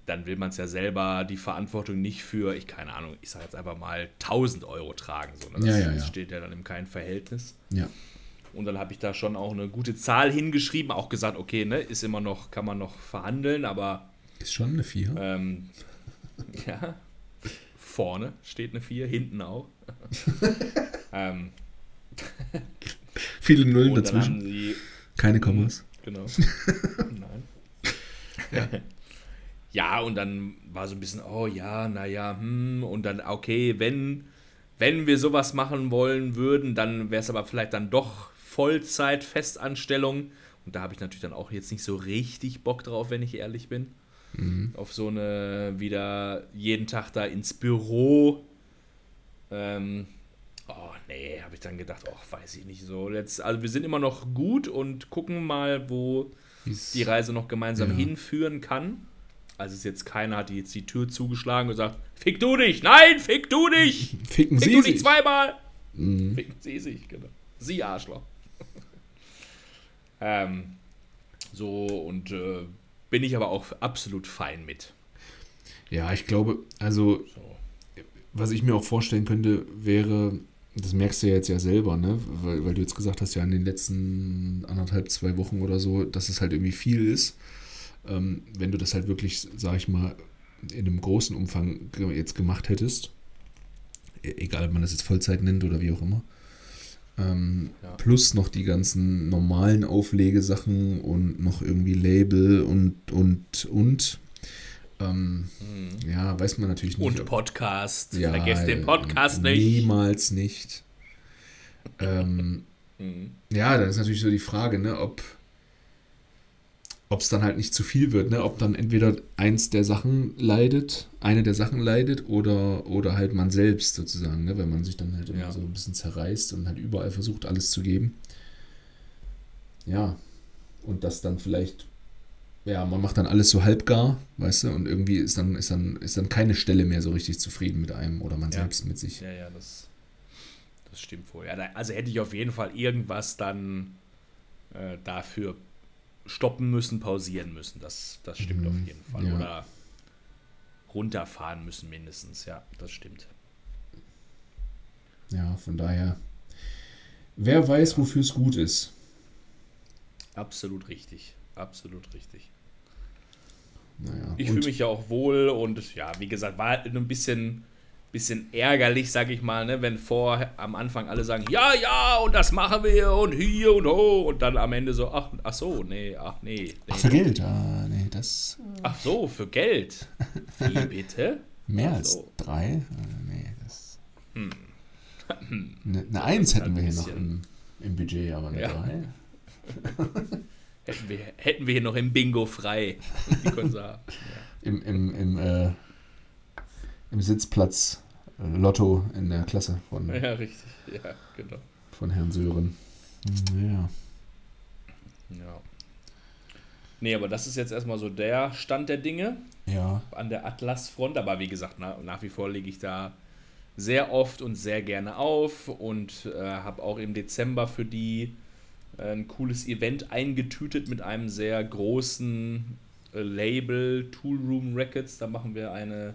[SPEAKER 3] dann will man es ja selber die Verantwortung nicht für, ich keine Ahnung, ich sage jetzt einfach mal 1000 Euro tragen. So, ne? Das, ja, ja, ja. steht ja dann in keinem Verhältnis.
[SPEAKER 2] Ja.
[SPEAKER 3] Und dann habe ich da schon auch eine gute Zahl hingeschrieben, auch gesagt, okay, ne, ist immer noch, kann man noch verhandeln, aber.
[SPEAKER 2] Ist schon eine 4.
[SPEAKER 3] Ähm, ja. Vorne steht eine 4, hinten auch. ähm,
[SPEAKER 2] Viele Nullen dazwischen. Keine Kommas.
[SPEAKER 3] Genau. Nein. Ja. Ja, und dann war so ein bisschen, oh ja, naja, hm, und dann, okay, wenn, wenn wir sowas machen wollen würden, dann wäre es aber vielleicht dann doch Vollzeit-Festanstellung. Und da habe ich natürlich dann auch jetzt nicht so richtig Bock drauf, wenn ich ehrlich bin. Mhm. Auf so eine wieder jeden Tag da ins Büro. Ähm, oh nee, habe ich dann gedacht, oh, weiß ich nicht so. Jetzt, also wir sind immer noch gut und gucken mal, wo die Reise noch gemeinsam ja. hinführen kann. Also es ist jetzt keiner hat jetzt die Tür zugeschlagen und gesagt, fick du dich, nein, fick du dich,
[SPEAKER 2] Ficken
[SPEAKER 3] fick
[SPEAKER 2] Sie
[SPEAKER 3] du
[SPEAKER 2] dich
[SPEAKER 3] zweimal. Mhm. Ficken Sie sich, genau. Sie Arschloch. ähm, so und äh, bin ich aber auch absolut fein mit.
[SPEAKER 2] Ja, ich glaube, also so. was ich mir auch vorstellen könnte, wäre, das merkst du ja jetzt ja selber, ne? Weil, weil du jetzt gesagt hast, ja in den letzten anderthalb, zwei Wochen oder so, dass es halt irgendwie viel ist ähm, wenn du das halt wirklich, sag ich mal, in einem großen Umfang jetzt gemacht hättest, e-, egal ob man das jetzt Vollzeit nennt oder wie auch immer, ähm, ja. plus noch die ganzen normalen Auflegesachen und noch irgendwie Label und, und, und. Ähm, mhm. Ja, weiß man natürlich nicht.
[SPEAKER 3] Und Podcast. Ja, Vergesst den Podcast nicht.
[SPEAKER 2] Niemals nicht. ähm, mhm. Ja, dann ist natürlich so die Frage, ne, ob ob es dann halt nicht zu viel wird, ne? Ob dann entweder eins der Sachen leidet, eine der Sachen leidet oder, oder halt man selbst sozusagen, ne? Wenn man sich dann halt immer ja. so ein bisschen zerreißt und halt überall versucht, alles zu geben. Ja. Und das dann vielleicht, ja, man macht dann alles so halbgar, weißt du, und irgendwie ist dann, ist dann, ist dann keine Stelle mehr so richtig zufrieden mit einem oder man ja. selbst mit sich.
[SPEAKER 3] Ja, ja, das, das stimmt wohl. Ja, also hätte ich auf jeden Fall irgendwas dann äh, dafür stoppen müssen, pausieren müssen. Das, das stimmt mhm. auf jeden Fall. Ja. Oder runterfahren müssen mindestens. Ja, das stimmt.
[SPEAKER 2] Ja, von daher, wer weiß, ja. wofür es gut ist.
[SPEAKER 3] Absolut richtig. Absolut richtig.
[SPEAKER 2] Naja,
[SPEAKER 3] ich fühle mich ja auch wohl und ja, wie gesagt, war halt ein bisschen bisschen ärgerlich, sag ich mal, ne, wenn vor am Anfang alle sagen, ja, ja, und das machen wir und hier und ho und dann am Ende so, ach, ach so, nee, ach nee. nee
[SPEAKER 2] ach, für Geld, ah, nee, das.
[SPEAKER 3] Ach so, für Geld. Wie bitte?
[SPEAKER 2] Mehr als so. drei? Äh, nee, das. Hm. Eine, eine Eins hätten wir hier noch im, im Budget, aber eine ja. drei.
[SPEAKER 3] hätten, wir, hätten wir hier noch im Bingo frei. Die ja.
[SPEAKER 2] Im, im, im äh, im Sitzplatz äh, Lotto in der Klasse von.
[SPEAKER 3] Ja, richtig. Ja, genau.
[SPEAKER 2] Von Herrn Sören. Ja.
[SPEAKER 3] Ja. Nee, aber das ist jetzt erstmal so der Stand der Dinge.
[SPEAKER 2] Ja.
[SPEAKER 3] An der Atlas-Front. Aber wie gesagt, na, nach wie vor lege ich da sehr oft und sehr gerne auf und äh, habe auch im Dezember für die äh, ein cooles Event eingetütet mit einem sehr großen äh, Label, Toolroom Records. Da machen wir eine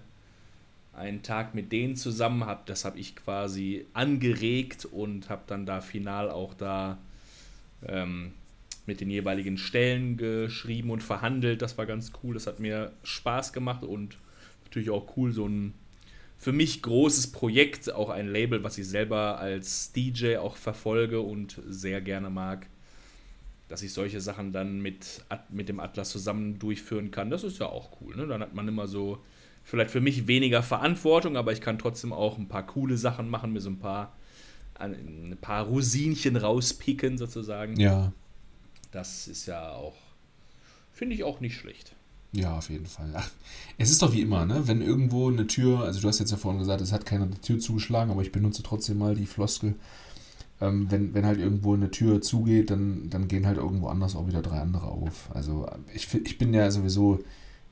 [SPEAKER 3] einen Tag mit denen zusammen habe. Das habe ich quasi angeregt und habe dann da final auch da ähm, mit den jeweiligen Stellen geschrieben und verhandelt. Das war ganz cool. Das hat mir Spaß gemacht und natürlich auch cool, so ein für mich großes Projekt, auch ein Label, was ich selber als DJ auch verfolge und sehr gerne mag, dass ich solche Sachen dann mit, mit dem Atlas zusammen durchführen kann. Das ist ja auch cool. Ne? Dann hat man immer so vielleicht für mich weniger Verantwortung, aber ich kann trotzdem auch ein paar coole Sachen machen, mir so ein paar, ein paar Rosinchen rauspicken sozusagen.
[SPEAKER 2] Ja.
[SPEAKER 3] Das ist ja auch, finde ich auch nicht schlecht.
[SPEAKER 2] Ja, auf jeden Fall. Ach, es ist doch wie immer, ne? Wenn irgendwo eine Tür, also du hast jetzt ja vorhin gesagt, es hat keiner die Tür zugeschlagen, aber ich benutze trotzdem mal die Floskel. Ähm, wenn, wenn halt irgendwo eine Tür zugeht, dann, dann gehen halt irgendwo anders auch wieder drei andere auf. Also ich, ich bin ja sowieso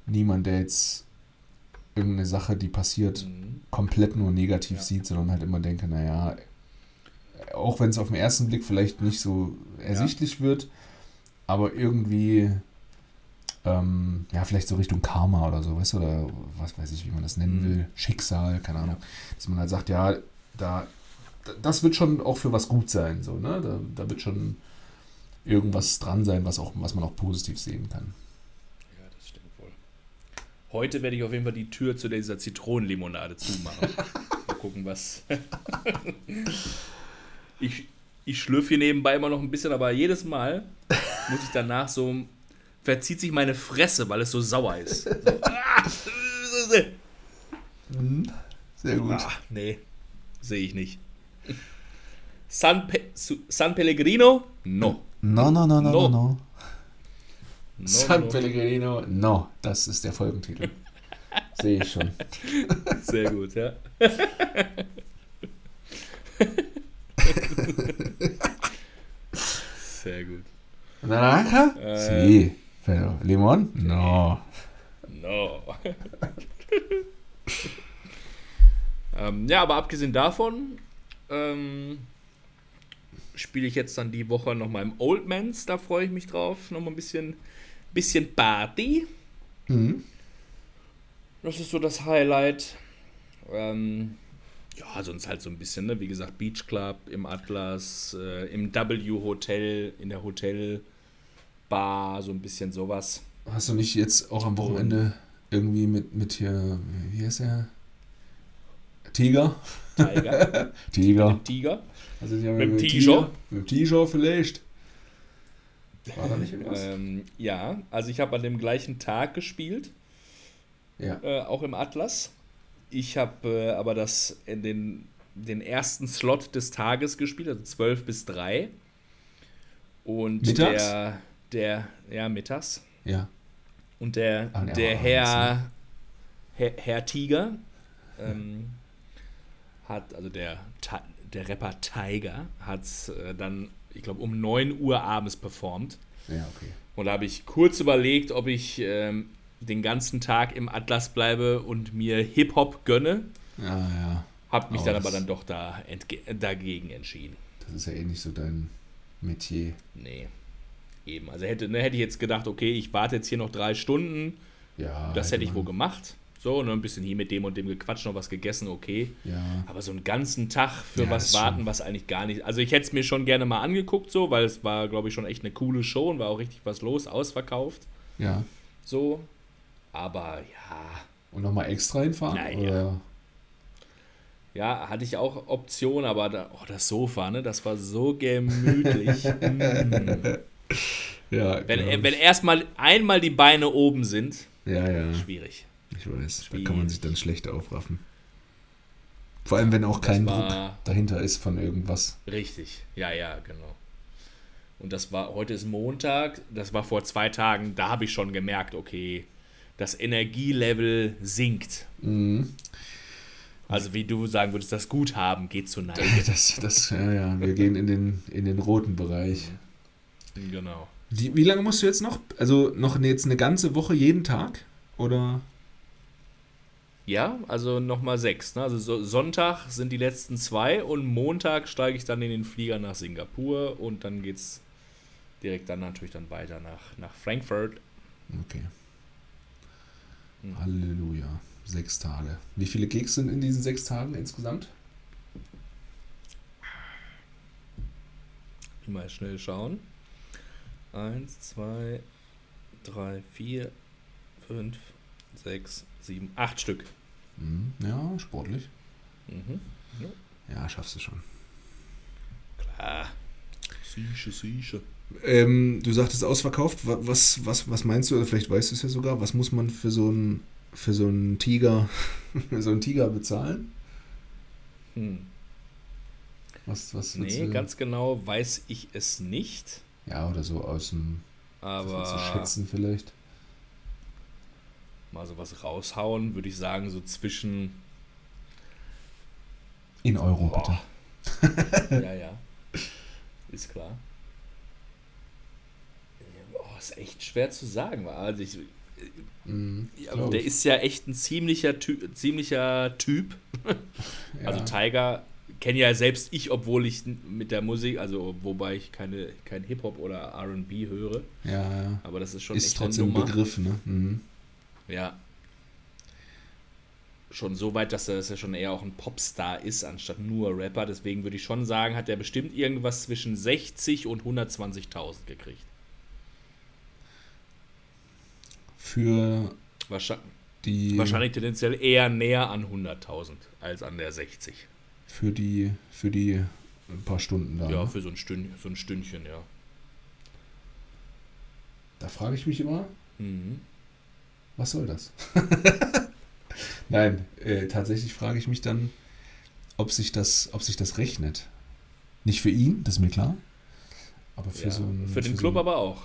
[SPEAKER 2] niemand, der jetzt irgendeine Sache, die passiert,
[SPEAKER 3] Mhm.
[SPEAKER 2] komplett nur negativ
[SPEAKER 3] Ja.
[SPEAKER 2] sieht, sondern halt immer denke, naja, auch wenn es auf den ersten Blick vielleicht nicht so ersichtlich wird, aber irgendwie, ähm, ja, vielleicht so Richtung Karma oder so, weißt du, oder was weiß ich, wie man das nennen
[SPEAKER 3] Mhm.
[SPEAKER 2] will, Schicksal, keine Ahnung, dass man halt sagt, ja, da, das wird schon auch für was gut sein, so, ne, da, da wird schon irgendwas dran sein, was, auch, was man auch positiv sehen kann.
[SPEAKER 3] Ja, das stimmt wohl. Heute werde ich auf jeden Fall die Tür zu dieser Zitronenlimonade zumachen. Mal gucken, was. ich, ich schlürfe hier nebenbei immer noch ein bisschen, aber jedes Mal muss ich danach so. Verzieht sich meine Fresse, weil es so sauer ist. So, ah,
[SPEAKER 2] Sehr gut.
[SPEAKER 3] ah, nee, sehe ich nicht. San, Pe San Pellegrino? No.
[SPEAKER 2] No, no, no, no, no,
[SPEAKER 3] No.
[SPEAKER 2] no.
[SPEAKER 3] No,
[SPEAKER 2] San
[SPEAKER 3] no.
[SPEAKER 2] Pellegrino, no, das ist der Folgentitel. Sehe ich schon.
[SPEAKER 3] Sehr gut, ja. Sehr gut.
[SPEAKER 2] Naranja?
[SPEAKER 3] Äh.
[SPEAKER 2] Sí. Pero, Limon? No.
[SPEAKER 3] No. ähm, ja, aber abgesehen davon ähm, spiele ich jetzt dann die Woche nochmal im Old Mans, da freue ich mich drauf. Nochmal ein bisschen, bisschen Party.
[SPEAKER 2] Mhm.
[SPEAKER 3] Das ist so das Highlight. Ähm, ja, sonst halt so ein bisschen, ne? wie gesagt, Beach Club im Atlas, äh, im W Hotel, in der Hotelbar, so ein bisschen sowas.
[SPEAKER 2] Hast du nicht jetzt auch am Wochenende irgendwie mit, mit hier, wie heißt der? Tiger?
[SPEAKER 3] Tiger,
[SPEAKER 2] Tiger.
[SPEAKER 3] Tiger.
[SPEAKER 2] Also,
[SPEAKER 3] Mit dem
[SPEAKER 2] Tiger-
[SPEAKER 3] Tiger?
[SPEAKER 2] Mit dem Tiger vielleicht. War da nicht irgendwas?
[SPEAKER 3] Ähm, ja, also ich habe an dem gleichen Tag gespielt,
[SPEAKER 2] ja.
[SPEAKER 3] äh, auch im Atlas. Ich habe äh, aber das in den, den ersten Slot des Tages gespielt, also 12 bis 3. Und
[SPEAKER 2] Mittags?
[SPEAKER 3] der, der, ja, mittags.
[SPEAKER 2] Ja.
[SPEAKER 3] Und der,
[SPEAKER 2] Ah, der
[SPEAKER 3] der Herr, Herr, Herr Tiger ähm, hat, also der, der Rapper Tiger, hat äh, dann, ich glaube, um 9 Uhr abends performt.
[SPEAKER 2] Ja, okay.
[SPEAKER 3] Und da habe ich kurz überlegt, ob ich ähm, den ganzen Tag im Atlas bleibe und mir Hip-Hop gönne.
[SPEAKER 2] Ja, ja.
[SPEAKER 3] Hab mich
[SPEAKER 2] Oh,
[SPEAKER 3] dann aber dann doch da dagegen entschieden.
[SPEAKER 2] Das ist ja eh nicht so dein Metier.
[SPEAKER 3] Nee. Eben. Also hätte, ne, hätte ich jetzt gedacht, okay, ich warte jetzt hier noch drei Stunden.
[SPEAKER 2] Ja.
[SPEAKER 3] Das hätte ich wohl gemacht. So, ne, ein bisschen hier mit dem und dem gequatscht, noch was gegessen, okay.
[SPEAKER 2] Ja.
[SPEAKER 3] Aber so einen ganzen Tag für
[SPEAKER 2] Ja,
[SPEAKER 3] was warten,
[SPEAKER 2] schon-
[SPEAKER 3] was eigentlich gar nicht. Also ich hätte es mir schon gerne mal angeguckt, so, weil es war, glaube ich, schon echt eine coole Show und war auch richtig was los, ausverkauft.
[SPEAKER 2] Ja.
[SPEAKER 3] So. Aber ja,
[SPEAKER 2] Und nochmal extra hinfahren?
[SPEAKER 3] Naja.
[SPEAKER 2] Oder?
[SPEAKER 3] Ja, hatte ich auch Option, aber da, oh, das Sofa, ne, das war so gemütlich. mm.
[SPEAKER 2] Ja,
[SPEAKER 3] Wenn, wenn erstmal einmal die Beine oben sind,
[SPEAKER 2] ja, ja.
[SPEAKER 3] schwierig.
[SPEAKER 2] Ich weiß, da
[SPEAKER 3] Schwierig.
[SPEAKER 2] kann man sich dann schlecht aufraffen. Vor allem, wenn auch kein Druck dahinter ist von irgendwas.
[SPEAKER 3] Richtig, ja, ja, genau. Und das war, heute ist Montag, das war vor zwei Tagen, da habe ich schon gemerkt, okay, das Energielevel sinkt.
[SPEAKER 2] Mhm.
[SPEAKER 3] Also wie du sagen würdest, das Guthaben geht zu Neige.
[SPEAKER 2] Das, das, ja, ja, wir gehen in den, in den roten Bereich.
[SPEAKER 3] genau.
[SPEAKER 2] Die, wie lange musst du jetzt noch? Also noch jetzt eine ganze Woche jeden Tag? Oder?
[SPEAKER 3] Ja, also nochmal sechs. Ne? Also so, Sonntag sind die letzten zwei und Montag steige ich dann in den Flieger nach Singapur und dann geht es direkt dann natürlich dann weiter nach, nach Frankfurt.
[SPEAKER 2] Okay.
[SPEAKER 3] Mhm.
[SPEAKER 2] Halleluja. Sechs Tage. Wie viele Gigs sind in diesen sechs Tagen insgesamt?
[SPEAKER 3] Mal schnell schauen. Eins, zwei, drei, vier, fünf, sechs, sieben, acht Stück.
[SPEAKER 2] Mhm. Ja, sportlich.
[SPEAKER 3] Mhm.
[SPEAKER 2] Ja, schaffst du schon.
[SPEAKER 3] Klar. Sicher, sicher.
[SPEAKER 2] Ähm, du sagtest ausverkauft. Wa- Was, was, was meinst du, oder vielleicht weißt du es ja sogar, was muss man für so einen für so einen Tiger, für so einen Tiger bezahlen?
[SPEAKER 3] Hm.
[SPEAKER 2] Was, was
[SPEAKER 3] Nee, ganz genau weiß ich es nicht.
[SPEAKER 2] Ja, oder so aus dem
[SPEAKER 3] Aber
[SPEAKER 2] schätzen vielleicht.
[SPEAKER 3] Mal sowas raushauen, würde ich sagen, so zwischen.
[SPEAKER 2] In Euro,
[SPEAKER 3] Boah.
[SPEAKER 2] bitte.
[SPEAKER 3] ja, ja. Ist klar. Oh, ist echt schwer zu sagen. Also ich,
[SPEAKER 2] Mhm,
[SPEAKER 3] ja, der ist ja echt ein ziemlicher, Ty ziemlicher Typ. Also
[SPEAKER 2] Ja.
[SPEAKER 3] Tiger kenne ja selbst ich, obwohl ich mit der Musik, also wobei ich keine, kein Hip-Hop oder RB höre,
[SPEAKER 2] Ja, ja.
[SPEAKER 3] aber das ist schon
[SPEAKER 2] Ist
[SPEAKER 3] echt
[SPEAKER 2] trotzdem ein. Begriff, ne? Mhm.
[SPEAKER 3] Ja. Schon so weit, dass er, dass er schon eher auch ein Popstar ist, anstatt nur Rapper. Deswegen würde ich schon sagen, hat er bestimmt irgendwas zwischen 60 und 120.000 gekriegt.
[SPEAKER 2] Für
[SPEAKER 3] Wahrscheinlich,
[SPEAKER 2] die,
[SPEAKER 3] wahrscheinlich tendenziell eher näher an 100.000 als an der 60.
[SPEAKER 2] für die, für die ein paar Stunden da.
[SPEAKER 3] Ja,
[SPEAKER 2] ne?
[SPEAKER 3] für so ein, Stünd, so ein Stündchen, ja.
[SPEAKER 2] Da frage ich mich immer,
[SPEAKER 3] Mhm.
[SPEAKER 2] Was soll das? Nein, äh, tatsächlich frage ich mich dann, ob sich das, ob sich das rechnet. Nicht für ihn, das ist mir klar. Aber für
[SPEAKER 3] ja.
[SPEAKER 2] so ein,
[SPEAKER 3] für den
[SPEAKER 2] so
[SPEAKER 3] Club
[SPEAKER 2] ein,
[SPEAKER 3] aber auch.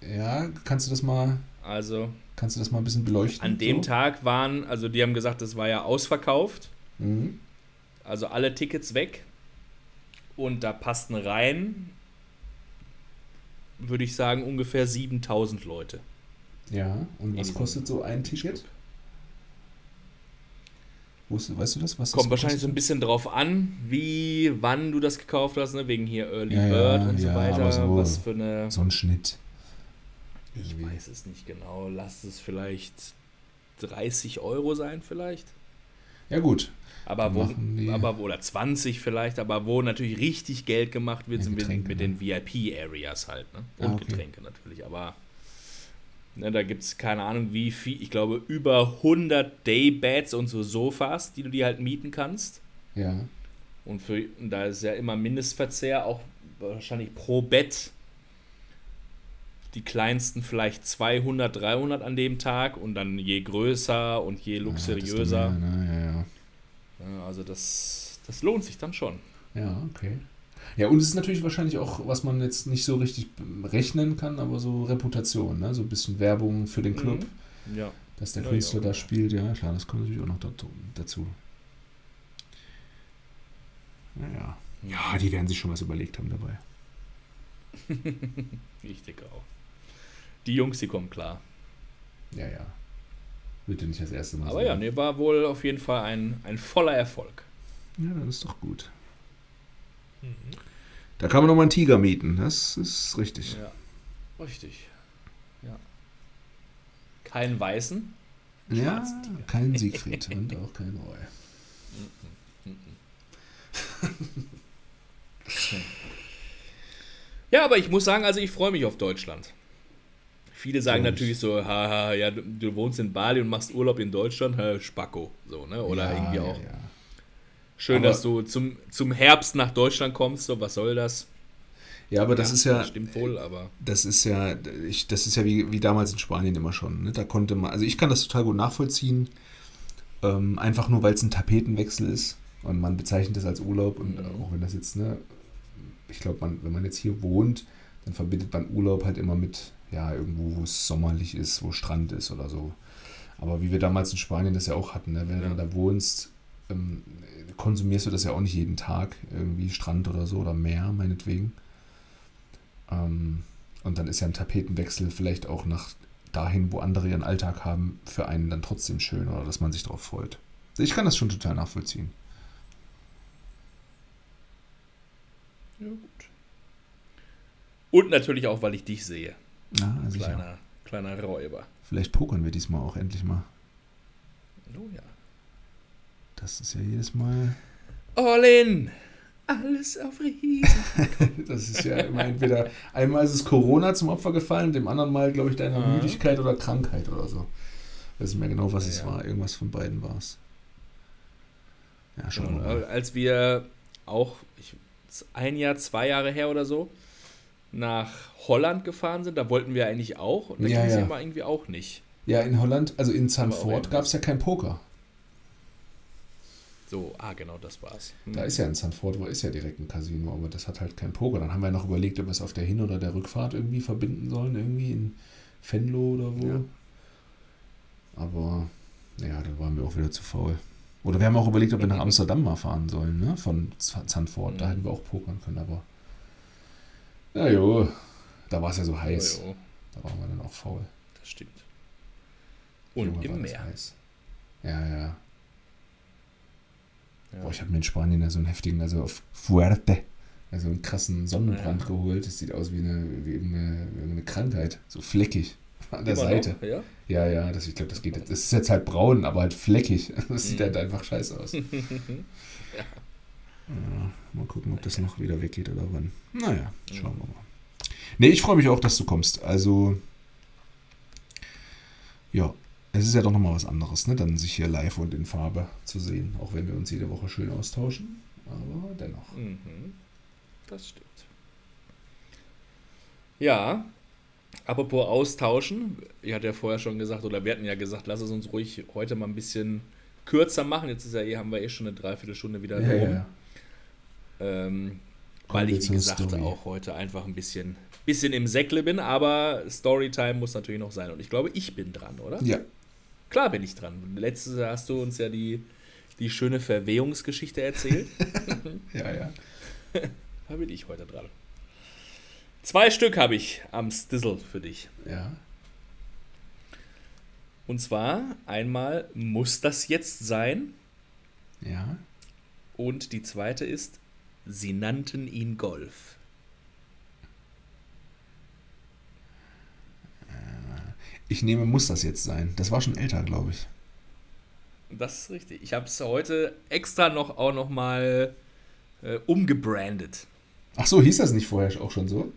[SPEAKER 2] Ja, kannst du das mal,
[SPEAKER 3] Also
[SPEAKER 2] kannst du das mal ein bisschen beleuchten?
[SPEAKER 3] an dem
[SPEAKER 2] so?
[SPEAKER 3] Tag waren, also die haben gesagt, das war ja ausverkauft.
[SPEAKER 2] Mhm.
[SPEAKER 3] Also alle Tickets weg. Und da passten rein, würde ich sagen, ungefähr 7000 Leute.
[SPEAKER 2] Ja, und was kostet so ein Ticket? Weißt du das? Was das
[SPEAKER 3] Kommt wahrscheinlich so ein bisschen drauf an, wie, wann du das gekauft hast, ne? wegen hier Early
[SPEAKER 2] Ja, ja,
[SPEAKER 3] Bird und so
[SPEAKER 2] ja,
[SPEAKER 3] weiter.
[SPEAKER 2] aber so-
[SPEAKER 3] was für eine.
[SPEAKER 2] So ein Schnitt.
[SPEAKER 3] Ich
[SPEAKER 2] irgendwie.
[SPEAKER 3] weiß es nicht genau. Lass es vielleicht 30 Euro sein, vielleicht.
[SPEAKER 2] Ja, gut.
[SPEAKER 3] Aber wo, aber wo, oder 20 vielleicht, aber wo natürlich richtig Geld gemacht wird,
[SPEAKER 2] Ja,
[SPEAKER 3] sind wir
[SPEAKER 2] Getränke,
[SPEAKER 3] mit
[SPEAKER 2] ne?
[SPEAKER 3] den VIP-Areas halt. Ne? Und
[SPEAKER 2] Ah, okay.
[SPEAKER 3] Getränke natürlich. Aber ne, da gibt es keine Ahnung, wie viel, ich glaube, über 100 Daybeds und so Sofas, die du dir halt mieten kannst.
[SPEAKER 2] Ja.
[SPEAKER 3] Und für, und da ist ja immer Mindestverzehr, auch wahrscheinlich pro Bett. Die kleinsten vielleicht 200, 300 an dem Tag und dann je größer und je
[SPEAKER 2] Ja, das
[SPEAKER 3] luxuriöser.
[SPEAKER 2] ne? ja, ja.
[SPEAKER 3] Ja, also das, das lohnt sich dann schon.
[SPEAKER 2] Ja, okay. Ja, und es ist natürlich wahrscheinlich auch, was man jetzt nicht so richtig rechnen kann, aber so Reputation, ne? So ein bisschen Werbung für den Club,
[SPEAKER 3] Ja.
[SPEAKER 2] dass der
[SPEAKER 3] Ja,
[SPEAKER 2] Künstler
[SPEAKER 3] ja.
[SPEAKER 2] da spielt, ja, klar, das kommt natürlich auch noch dazu. Naja. Ja, die werden sich schon was überlegt haben dabei.
[SPEAKER 3] Ich denke auch. Die Jungs, die kommen klar.
[SPEAKER 2] Ja, ja. Wird ja nicht das erste Mal
[SPEAKER 3] Aber ja, nee, war wohl auf jeden Fall ein, ein voller Erfolg.
[SPEAKER 2] Ja, das ist doch gut. Da kann man noch mal einen Tiger mieten, das ist richtig.
[SPEAKER 3] Ja. Richtig. Ja. Keinen Weißen.
[SPEAKER 2] Ja,
[SPEAKER 3] Schwarzen Tiger.
[SPEAKER 2] kein Siegfried und auch kein Roy.
[SPEAKER 3] Ja, aber ich muss sagen, also ich freue mich auf Deutschland. Viele sagen
[SPEAKER 2] ich.
[SPEAKER 3] natürlich so, haha, ja, du, du wohnst in Bali und machst Urlaub in Deutschland, ha, Spacko, so, ne? Oder
[SPEAKER 2] ja,
[SPEAKER 3] irgendwie
[SPEAKER 2] ja,
[SPEAKER 3] auch.
[SPEAKER 2] Ja.
[SPEAKER 3] Schön,
[SPEAKER 2] Aber-
[SPEAKER 3] dass du zum, zum Herbst nach Deutschland kommst, so, was soll das?
[SPEAKER 2] ja, aber das ist ja,
[SPEAKER 3] Stimmt wohl, aber.
[SPEAKER 2] das ist ja, ich, das ist ja wie, wie damals in Spanien immer schon. Ne? Da konnte man, also ich kann das total gut nachvollziehen, ähm, einfach nur weil es ein Tapetenwechsel ist und man bezeichnet das als Urlaub und
[SPEAKER 3] Mhm.
[SPEAKER 2] auch wenn das jetzt, ne, ich glaube, man, wenn man jetzt hier wohnt, dann verbindet man Urlaub halt immer mit, ja, irgendwo, wo es sommerlich ist, wo Strand ist oder so. Aber wie wir damals in Spanien das ja auch hatten, ne? wenn du
[SPEAKER 3] Ja.
[SPEAKER 2] dann da wohnst, ähm, konsumierst du das ja auch nicht jeden Tag, irgendwie Strand oder so oder Meer, meinetwegen. Ähm, und dann ist ja ein Tapetenwechsel vielleicht auch nach dahin, wo andere ihren Alltag haben, für einen dann trotzdem schön oder dass man sich darauf freut. Ich kann das schon total nachvollziehen.
[SPEAKER 3] Ja, gut. Und natürlich auch, weil ich dich sehe.
[SPEAKER 2] Sicher.
[SPEAKER 3] Kleiner, kleiner Räuber.
[SPEAKER 2] Vielleicht pokern wir diesmal auch endlich mal.
[SPEAKER 3] Oh ja.
[SPEAKER 2] Das ist ja jedes Mal.
[SPEAKER 3] All in! Alles auf Riesen.
[SPEAKER 2] Das ist ja immer entweder einmal ist es Corona zum Opfer gefallen, dem anderen Mal, glaube ich, deiner
[SPEAKER 3] Aha.
[SPEAKER 2] Müdigkeit oder Krankheit oder so. Ich weiß nicht mehr genau, was
[SPEAKER 3] Ja,
[SPEAKER 2] es
[SPEAKER 3] ja.
[SPEAKER 2] war. Irgendwas von beiden war es. Ja, schon.
[SPEAKER 3] Und, als wir auch ich, ein Jahr, zwei Jahre her oder so nach Holland gefahren sind, da wollten wir eigentlich auch. Und da
[SPEAKER 2] Ja,
[SPEAKER 3] ging es
[SPEAKER 2] ja.
[SPEAKER 3] immer irgendwie auch nicht.
[SPEAKER 2] Ja, in Holland, also in Zandvoort, gab es ja kein Poker.
[SPEAKER 3] So, ah, genau, das war's. Hm.
[SPEAKER 2] Da ist ja in Zandvoort, wo ist ja direkt ein Casino, aber das hat halt kein Poker. Dann haben wir noch überlegt, ob wir es auf der Hin- oder der Rückfahrt irgendwie verbinden sollen, irgendwie in Venlo oder wo.
[SPEAKER 3] Ja.
[SPEAKER 2] Aber ja, da waren wir auch wieder zu faul. Oder wir haben auch überlegt, ob wir nach Amsterdam mal fahren sollen, ne? Von Zandvoort. Da
[SPEAKER 3] Mhm.
[SPEAKER 2] hätten wir auch pokern können, aber. Na jo, da war es ja so heiß.
[SPEAKER 3] Ja,
[SPEAKER 2] Da waren wir dann auch faul.
[SPEAKER 3] das stimmt. Und
[SPEAKER 2] Junge,
[SPEAKER 3] im Meer.
[SPEAKER 2] heiß. Ja, ja.
[SPEAKER 3] Ja.
[SPEAKER 2] Boah, ich habe mir in Spanien ja so einen heftigen, also auf Fuerte, also einen krassen Sonnenbrand geholt. Das sieht aus wie eine, wie eine, wie eine Krankheit. So fleckig an der
[SPEAKER 3] Immer
[SPEAKER 2] Seite.
[SPEAKER 3] Noch? Ja?
[SPEAKER 2] Ja, ja, das, ich glaube, das geht. Das ist jetzt halt braun, aber halt fleckig. Das sieht
[SPEAKER 3] Mhm.
[SPEAKER 2] halt einfach scheiße aus. ja. Mal gucken, ob das noch wieder weggeht oder wann. Naja, schauen wir mal. Nee, ich freue mich auch, dass du kommst. Also, ja, es ist ja doch nochmal was anderes, ne? Dann sich hier live und in Farbe zu sehen. Auch wenn wir uns jede Woche schön austauschen. Aber dennoch.
[SPEAKER 3] Mhm. Das stimmt. Ja, apropos austauschen, ich hatte ja vorher schon gesagt, oder wir hatten ja gesagt, lass es uns ruhig heute mal ein bisschen kürzer machen. Jetzt ist ja eh, haben wir eh schon eine Dreiviertelstunde wieder
[SPEAKER 2] Ja,
[SPEAKER 3] rum.
[SPEAKER 2] ja.
[SPEAKER 3] Ähm, weil ich, wie gesagt,
[SPEAKER 2] Story.
[SPEAKER 3] auch heute einfach ein bisschen, bisschen im Säckle bin, aber Storytime muss natürlich noch sein. Und ich glaube, ich bin dran, oder?
[SPEAKER 2] Ja,
[SPEAKER 3] Klar bin ich dran. Letztes Jahr hast du uns ja die, die schöne Verwehungsgeschichte erzählt.
[SPEAKER 2] ja, ja.
[SPEAKER 3] Da bin ich heute dran. Zwei Stück habe ich am Stizzle für dich.
[SPEAKER 2] Ja.
[SPEAKER 3] Und zwar einmal muss das jetzt sein
[SPEAKER 2] Ja.
[SPEAKER 3] und die zweite ist, sie nannten ihn Golf.
[SPEAKER 2] Ich nehme, muss das jetzt sein. Das war schon älter, glaube ich.
[SPEAKER 3] Das ist richtig. Ich habe es heute extra noch auch noch mal äh, umgebrandet.
[SPEAKER 2] Ach so, hieß das nicht vorher auch schon so?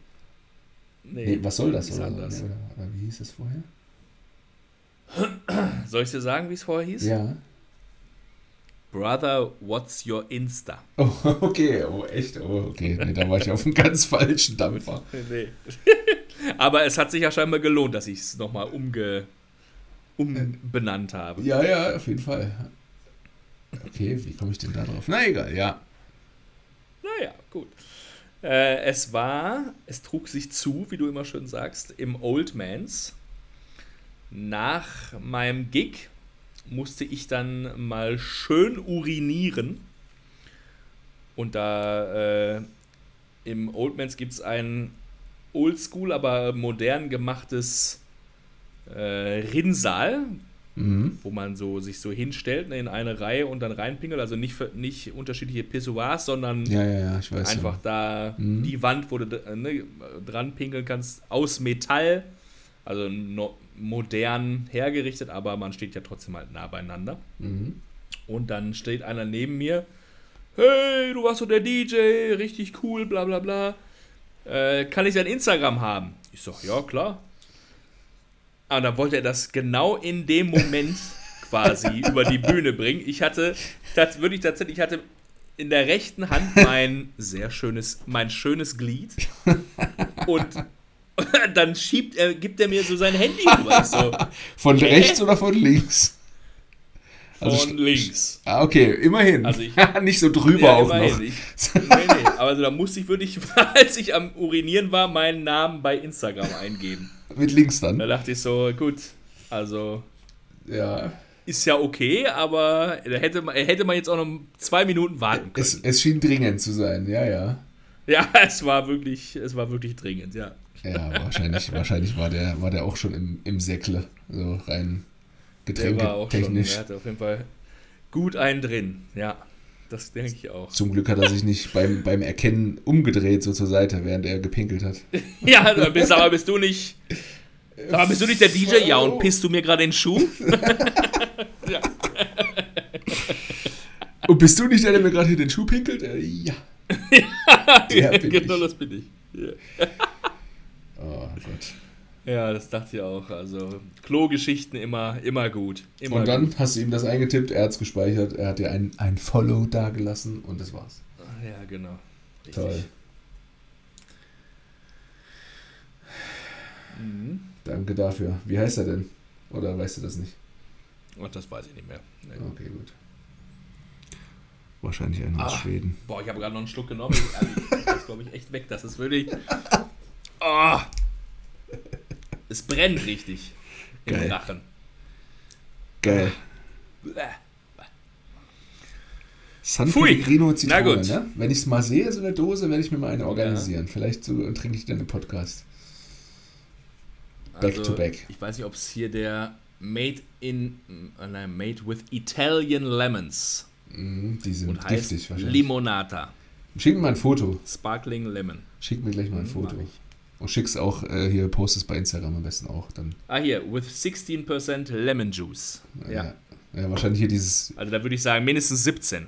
[SPEAKER 3] Nee,
[SPEAKER 2] Nee, was soll das? Oder,
[SPEAKER 3] anders.
[SPEAKER 2] oder, oder wie hieß das vorher?
[SPEAKER 3] Soll ich dir sagen, wie es vorher hieß?
[SPEAKER 2] Ja.
[SPEAKER 3] Brother, what's your Insta?
[SPEAKER 2] Oh, okay. Oh, echt? Oh, okay. Nee, da war ich auf einem ganz falschen Dampfer.
[SPEAKER 3] Nee. Aber es hat sich ja scheinbar gelohnt, dass ich es nochmal umge umbenannt habe.
[SPEAKER 2] Ja, ja, auf jeden Fall. Okay, wie komme ich denn da drauf? Na egal, ja.
[SPEAKER 3] Naja, gut. Äh, es war, es trug sich zu, wie du immer schön sagst, im Old Mans. Nach meinem Gig musste ich dann mal schön urinieren. Und da äh, im Old Mans gibt es ein oldschool, aber modern gemachtes äh, Rinnsal,
[SPEAKER 2] Mhm.
[SPEAKER 3] wo man so sich so hinstellt ne, in eine Reihe und dann reinpinkelt. Also nicht, für, nicht unterschiedliche Pissoirs, sondern
[SPEAKER 2] Ja, ja, ja,
[SPEAKER 3] einfach
[SPEAKER 2] ja.
[SPEAKER 3] da
[SPEAKER 2] Mhm.
[SPEAKER 3] die Wand, wo du d- ne, dran pinkeln kannst, aus Metall. Also no, modern hergerichtet, aber man steht ja trotzdem halt nah beieinander.
[SPEAKER 2] Mhm.
[SPEAKER 3] Und dann steht einer neben mir. Hey, du warst so der DJ, richtig cool, bla bla bla. Äh, kann ich dein Instagram haben? Ich sag, ja, klar. Und dann wollte er das genau in dem Moment quasi über die Bühne bringen. Ich hatte tats wirklich tatsächlich, ich hatte in der rechten Hand mein sehr schönes, mein schönes Glied. Und dann schiebt er, gibt er mir so sein Handy rüber. Ich so,
[SPEAKER 2] Von rechts oder von links?
[SPEAKER 3] Von
[SPEAKER 2] Also st-
[SPEAKER 3] links.
[SPEAKER 2] Ah, okay, immerhin.
[SPEAKER 3] Also ich-
[SPEAKER 2] Nicht so drüber
[SPEAKER 3] Ja,
[SPEAKER 2] auch noch.
[SPEAKER 3] Ich, nee, nee. Aber also da musste ich wirklich, als ich am Urinieren war, meinen Namen bei Instagram eingeben.
[SPEAKER 2] Mit links
[SPEAKER 3] Da
[SPEAKER 2] dann.
[SPEAKER 3] dachte ich so, gut, also
[SPEAKER 2] Ja.
[SPEAKER 3] ist ja okay, aber da hätte man, hätte man jetzt auch noch zwei Minuten warten können.
[SPEAKER 2] Es, es schien dringend zu sein, ja, ja.
[SPEAKER 3] ja, es war wirklich, es war wirklich dringend, ja.
[SPEAKER 2] Ja, wahrscheinlich, wahrscheinlich war der, war der auch schon im, im Säckle. So rein
[SPEAKER 3] Der war auch schon,
[SPEAKER 2] getränketechnisch.
[SPEAKER 3] der hatte auf jeden Fall gut einen drin, ja. Das denke ich auch.
[SPEAKER 2] Zum Glück hat er sich nicht beim, beim Erkennen umgedreht, so zur Seite, während er gepinkelt hat.
[SPEAKER 3] Ja, aber bist, aber bist du nicht. Aber bist du nicht der DJ? Ja, und pisst du mir gerade den Schuh?
[SPEAKER 2] Und bist du nicht der, der mir gerade hier den Schuh pinkelt? Äh, ja. Bin
[SPEAKER 3] genau
[SPEAKER 2] ich.
[SPEAKER 3] das bin ich. Ja.
[SPEAKER 2] Oh Gott.
[SPEAKER 3] Ja, das dachte ich auch. Also Klogeschichten immer, immer gut. Immer
[SPEAKER 2] Und dann
[SPEAKER 3] gut.
[SPEAKER 2] hast du ihm das eingetippt, er hat es gespeichert, er hat dir ein, ein Follow dagelassen und das war's.
[SPEAKER 3] Ja, genau. Richtig.
[SPEAKER 2] Toll.
[SPEAKER 3] Mhm.
[SPEAKER 2] Danke dafür. Wie heißt er denn? Oder weißt du das nicht?
[SPEAKER 3] Und das weiß ich nicht mehr. Nee.
[SPEAKER 2] Okay, gut. Wahrscheinlich einer aus
[SPEAKER 3] Ah.
[SPEAKER 2] Schweden.
[SPEAKER 3] Boah, ich habe gerade noch einen Schluck genommen. Ich- ehrlich, Das ist, glaube ich, echt weg. Das ist wirklich. Oh. Es brennt richtig im
[SPEAKER 2] Geil.
[SPEAKER 3] Rachen.
[SPEAKER 2] Geil. San
[SPEAKER 3] Pfui.
[SPEAKER 2] Pellegrino
[SPEAKER 3] Na
[SPEAKER 2] Zitrone,
[SPEAKER 3] gut.
[SPEAKER 2] ne? Wenn ich es mal sehe, so eine Dose, werde ich mir mal eine organisieren. Vielleicht so trinke ich dann einen Podcast. Back to back.
[SPEAKER 3] Ich weiß nicht, ob es hier der Made in, äh, nein, Made with Italian Lemons
[SPEAKER 2] Mhm, die sind
[SPEAKER 3] und
[SPEAKER 2] giftig wahrscheinlich.
[SPEAKER 3] Limonata.
[SPEAKER 2] Schick mir mal ein Foto.
[SPEAKER 3] Sparkling Lemon.
[SPEAKER 2] Schick mir gleich mal ein
[SPEAKER 3] Mhm,
[SPEAKER 2] Foto. Und schick's auch äh, hier, post es bei Instagram am besten auch. Dann,
[SPEAKER 3] Ah, hier, with 16% Lemon Juice. Ja.
[SPEAKER 2] ja. ja, wahrscheinlich hier dieses,
[SPEAKER 3] Also da würde ich sagen, mindestens 17.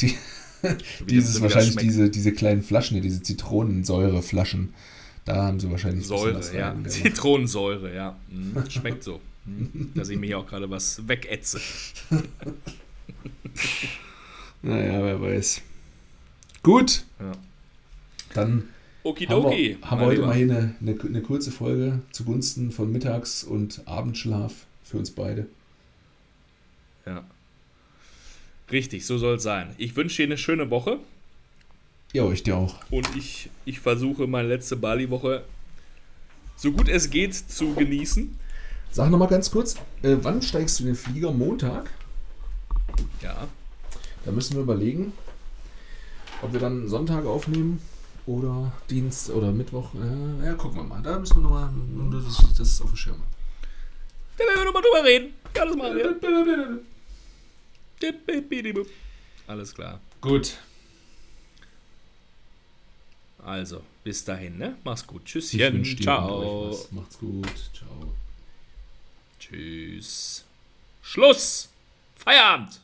[SPEAKER 2] die, dieses wahrscheinlich diese, diese kleinen Flaschen hier, diese Zitronensäureflaschen. Da haben sie wahrscheinlich
[SPEAKER 3] Säure,
[SPEAKER 2] was
[SPEAKER 3] ja.
[SPEAKER 2] rein.
[SPEAKER 3] Zitronensäure, ja. Mhm. Schmeckt so. Mhm. Dass ich mir hier auch gerade was wegätze.
[SPEAKER 2] Naja, wer weiß. Gut,
[SPEAKER 3] Ja.
[SPEAKER 2] dann haben
[SPEAKER 3] Okidoki.
[SPEAKER 2] wir, haben wir heute
[SPEAKER 3] Lieber.
[SPEAKER 2] mal hier eine, eine, eine kurze Folge zugunsten von Mittags- und Abendschlaf für uns beide.
[SPEAKER 3] Ja. Richtig, so soll es sein. Ich wünsche dir eine schöne Woche
[SPEAKER 2] Ja, ich dir auch.
[SPEAKER 3] und ich, ich versuche meine letzte Bali-Woche so gut es geht zu genießen.
[SPEAKER 2] Sag nochmal ganz kurz, äh, wann steigst du in den Flieger? Montag?
[SPEAKER 3] Ja.
[SPEAKER 2] Da müssen wir überlegen, ob wir dann Sonntag aufnehmen oder Dienst oder Mittwoch. Äh, ja, gucken wir mal. Da müssen wir nochmal das, das auf dem Schirm.
[SPEAKER 3] Da werden wir nochmal drüber reden. Ja, das machen wir. Alles klar.
[SPEAKER 2] Gut.
[SPEAKER 3] Also, bis dahin, ne? Mach's gut.
[SPEAKER 2] Ich
[SPEAKER 3] Tschüsschen. Ciao.
[SPEAKER 2] Macht's gut. Ciao.
[SPEAKER 3] Tschüss. Schluss. Feierabend.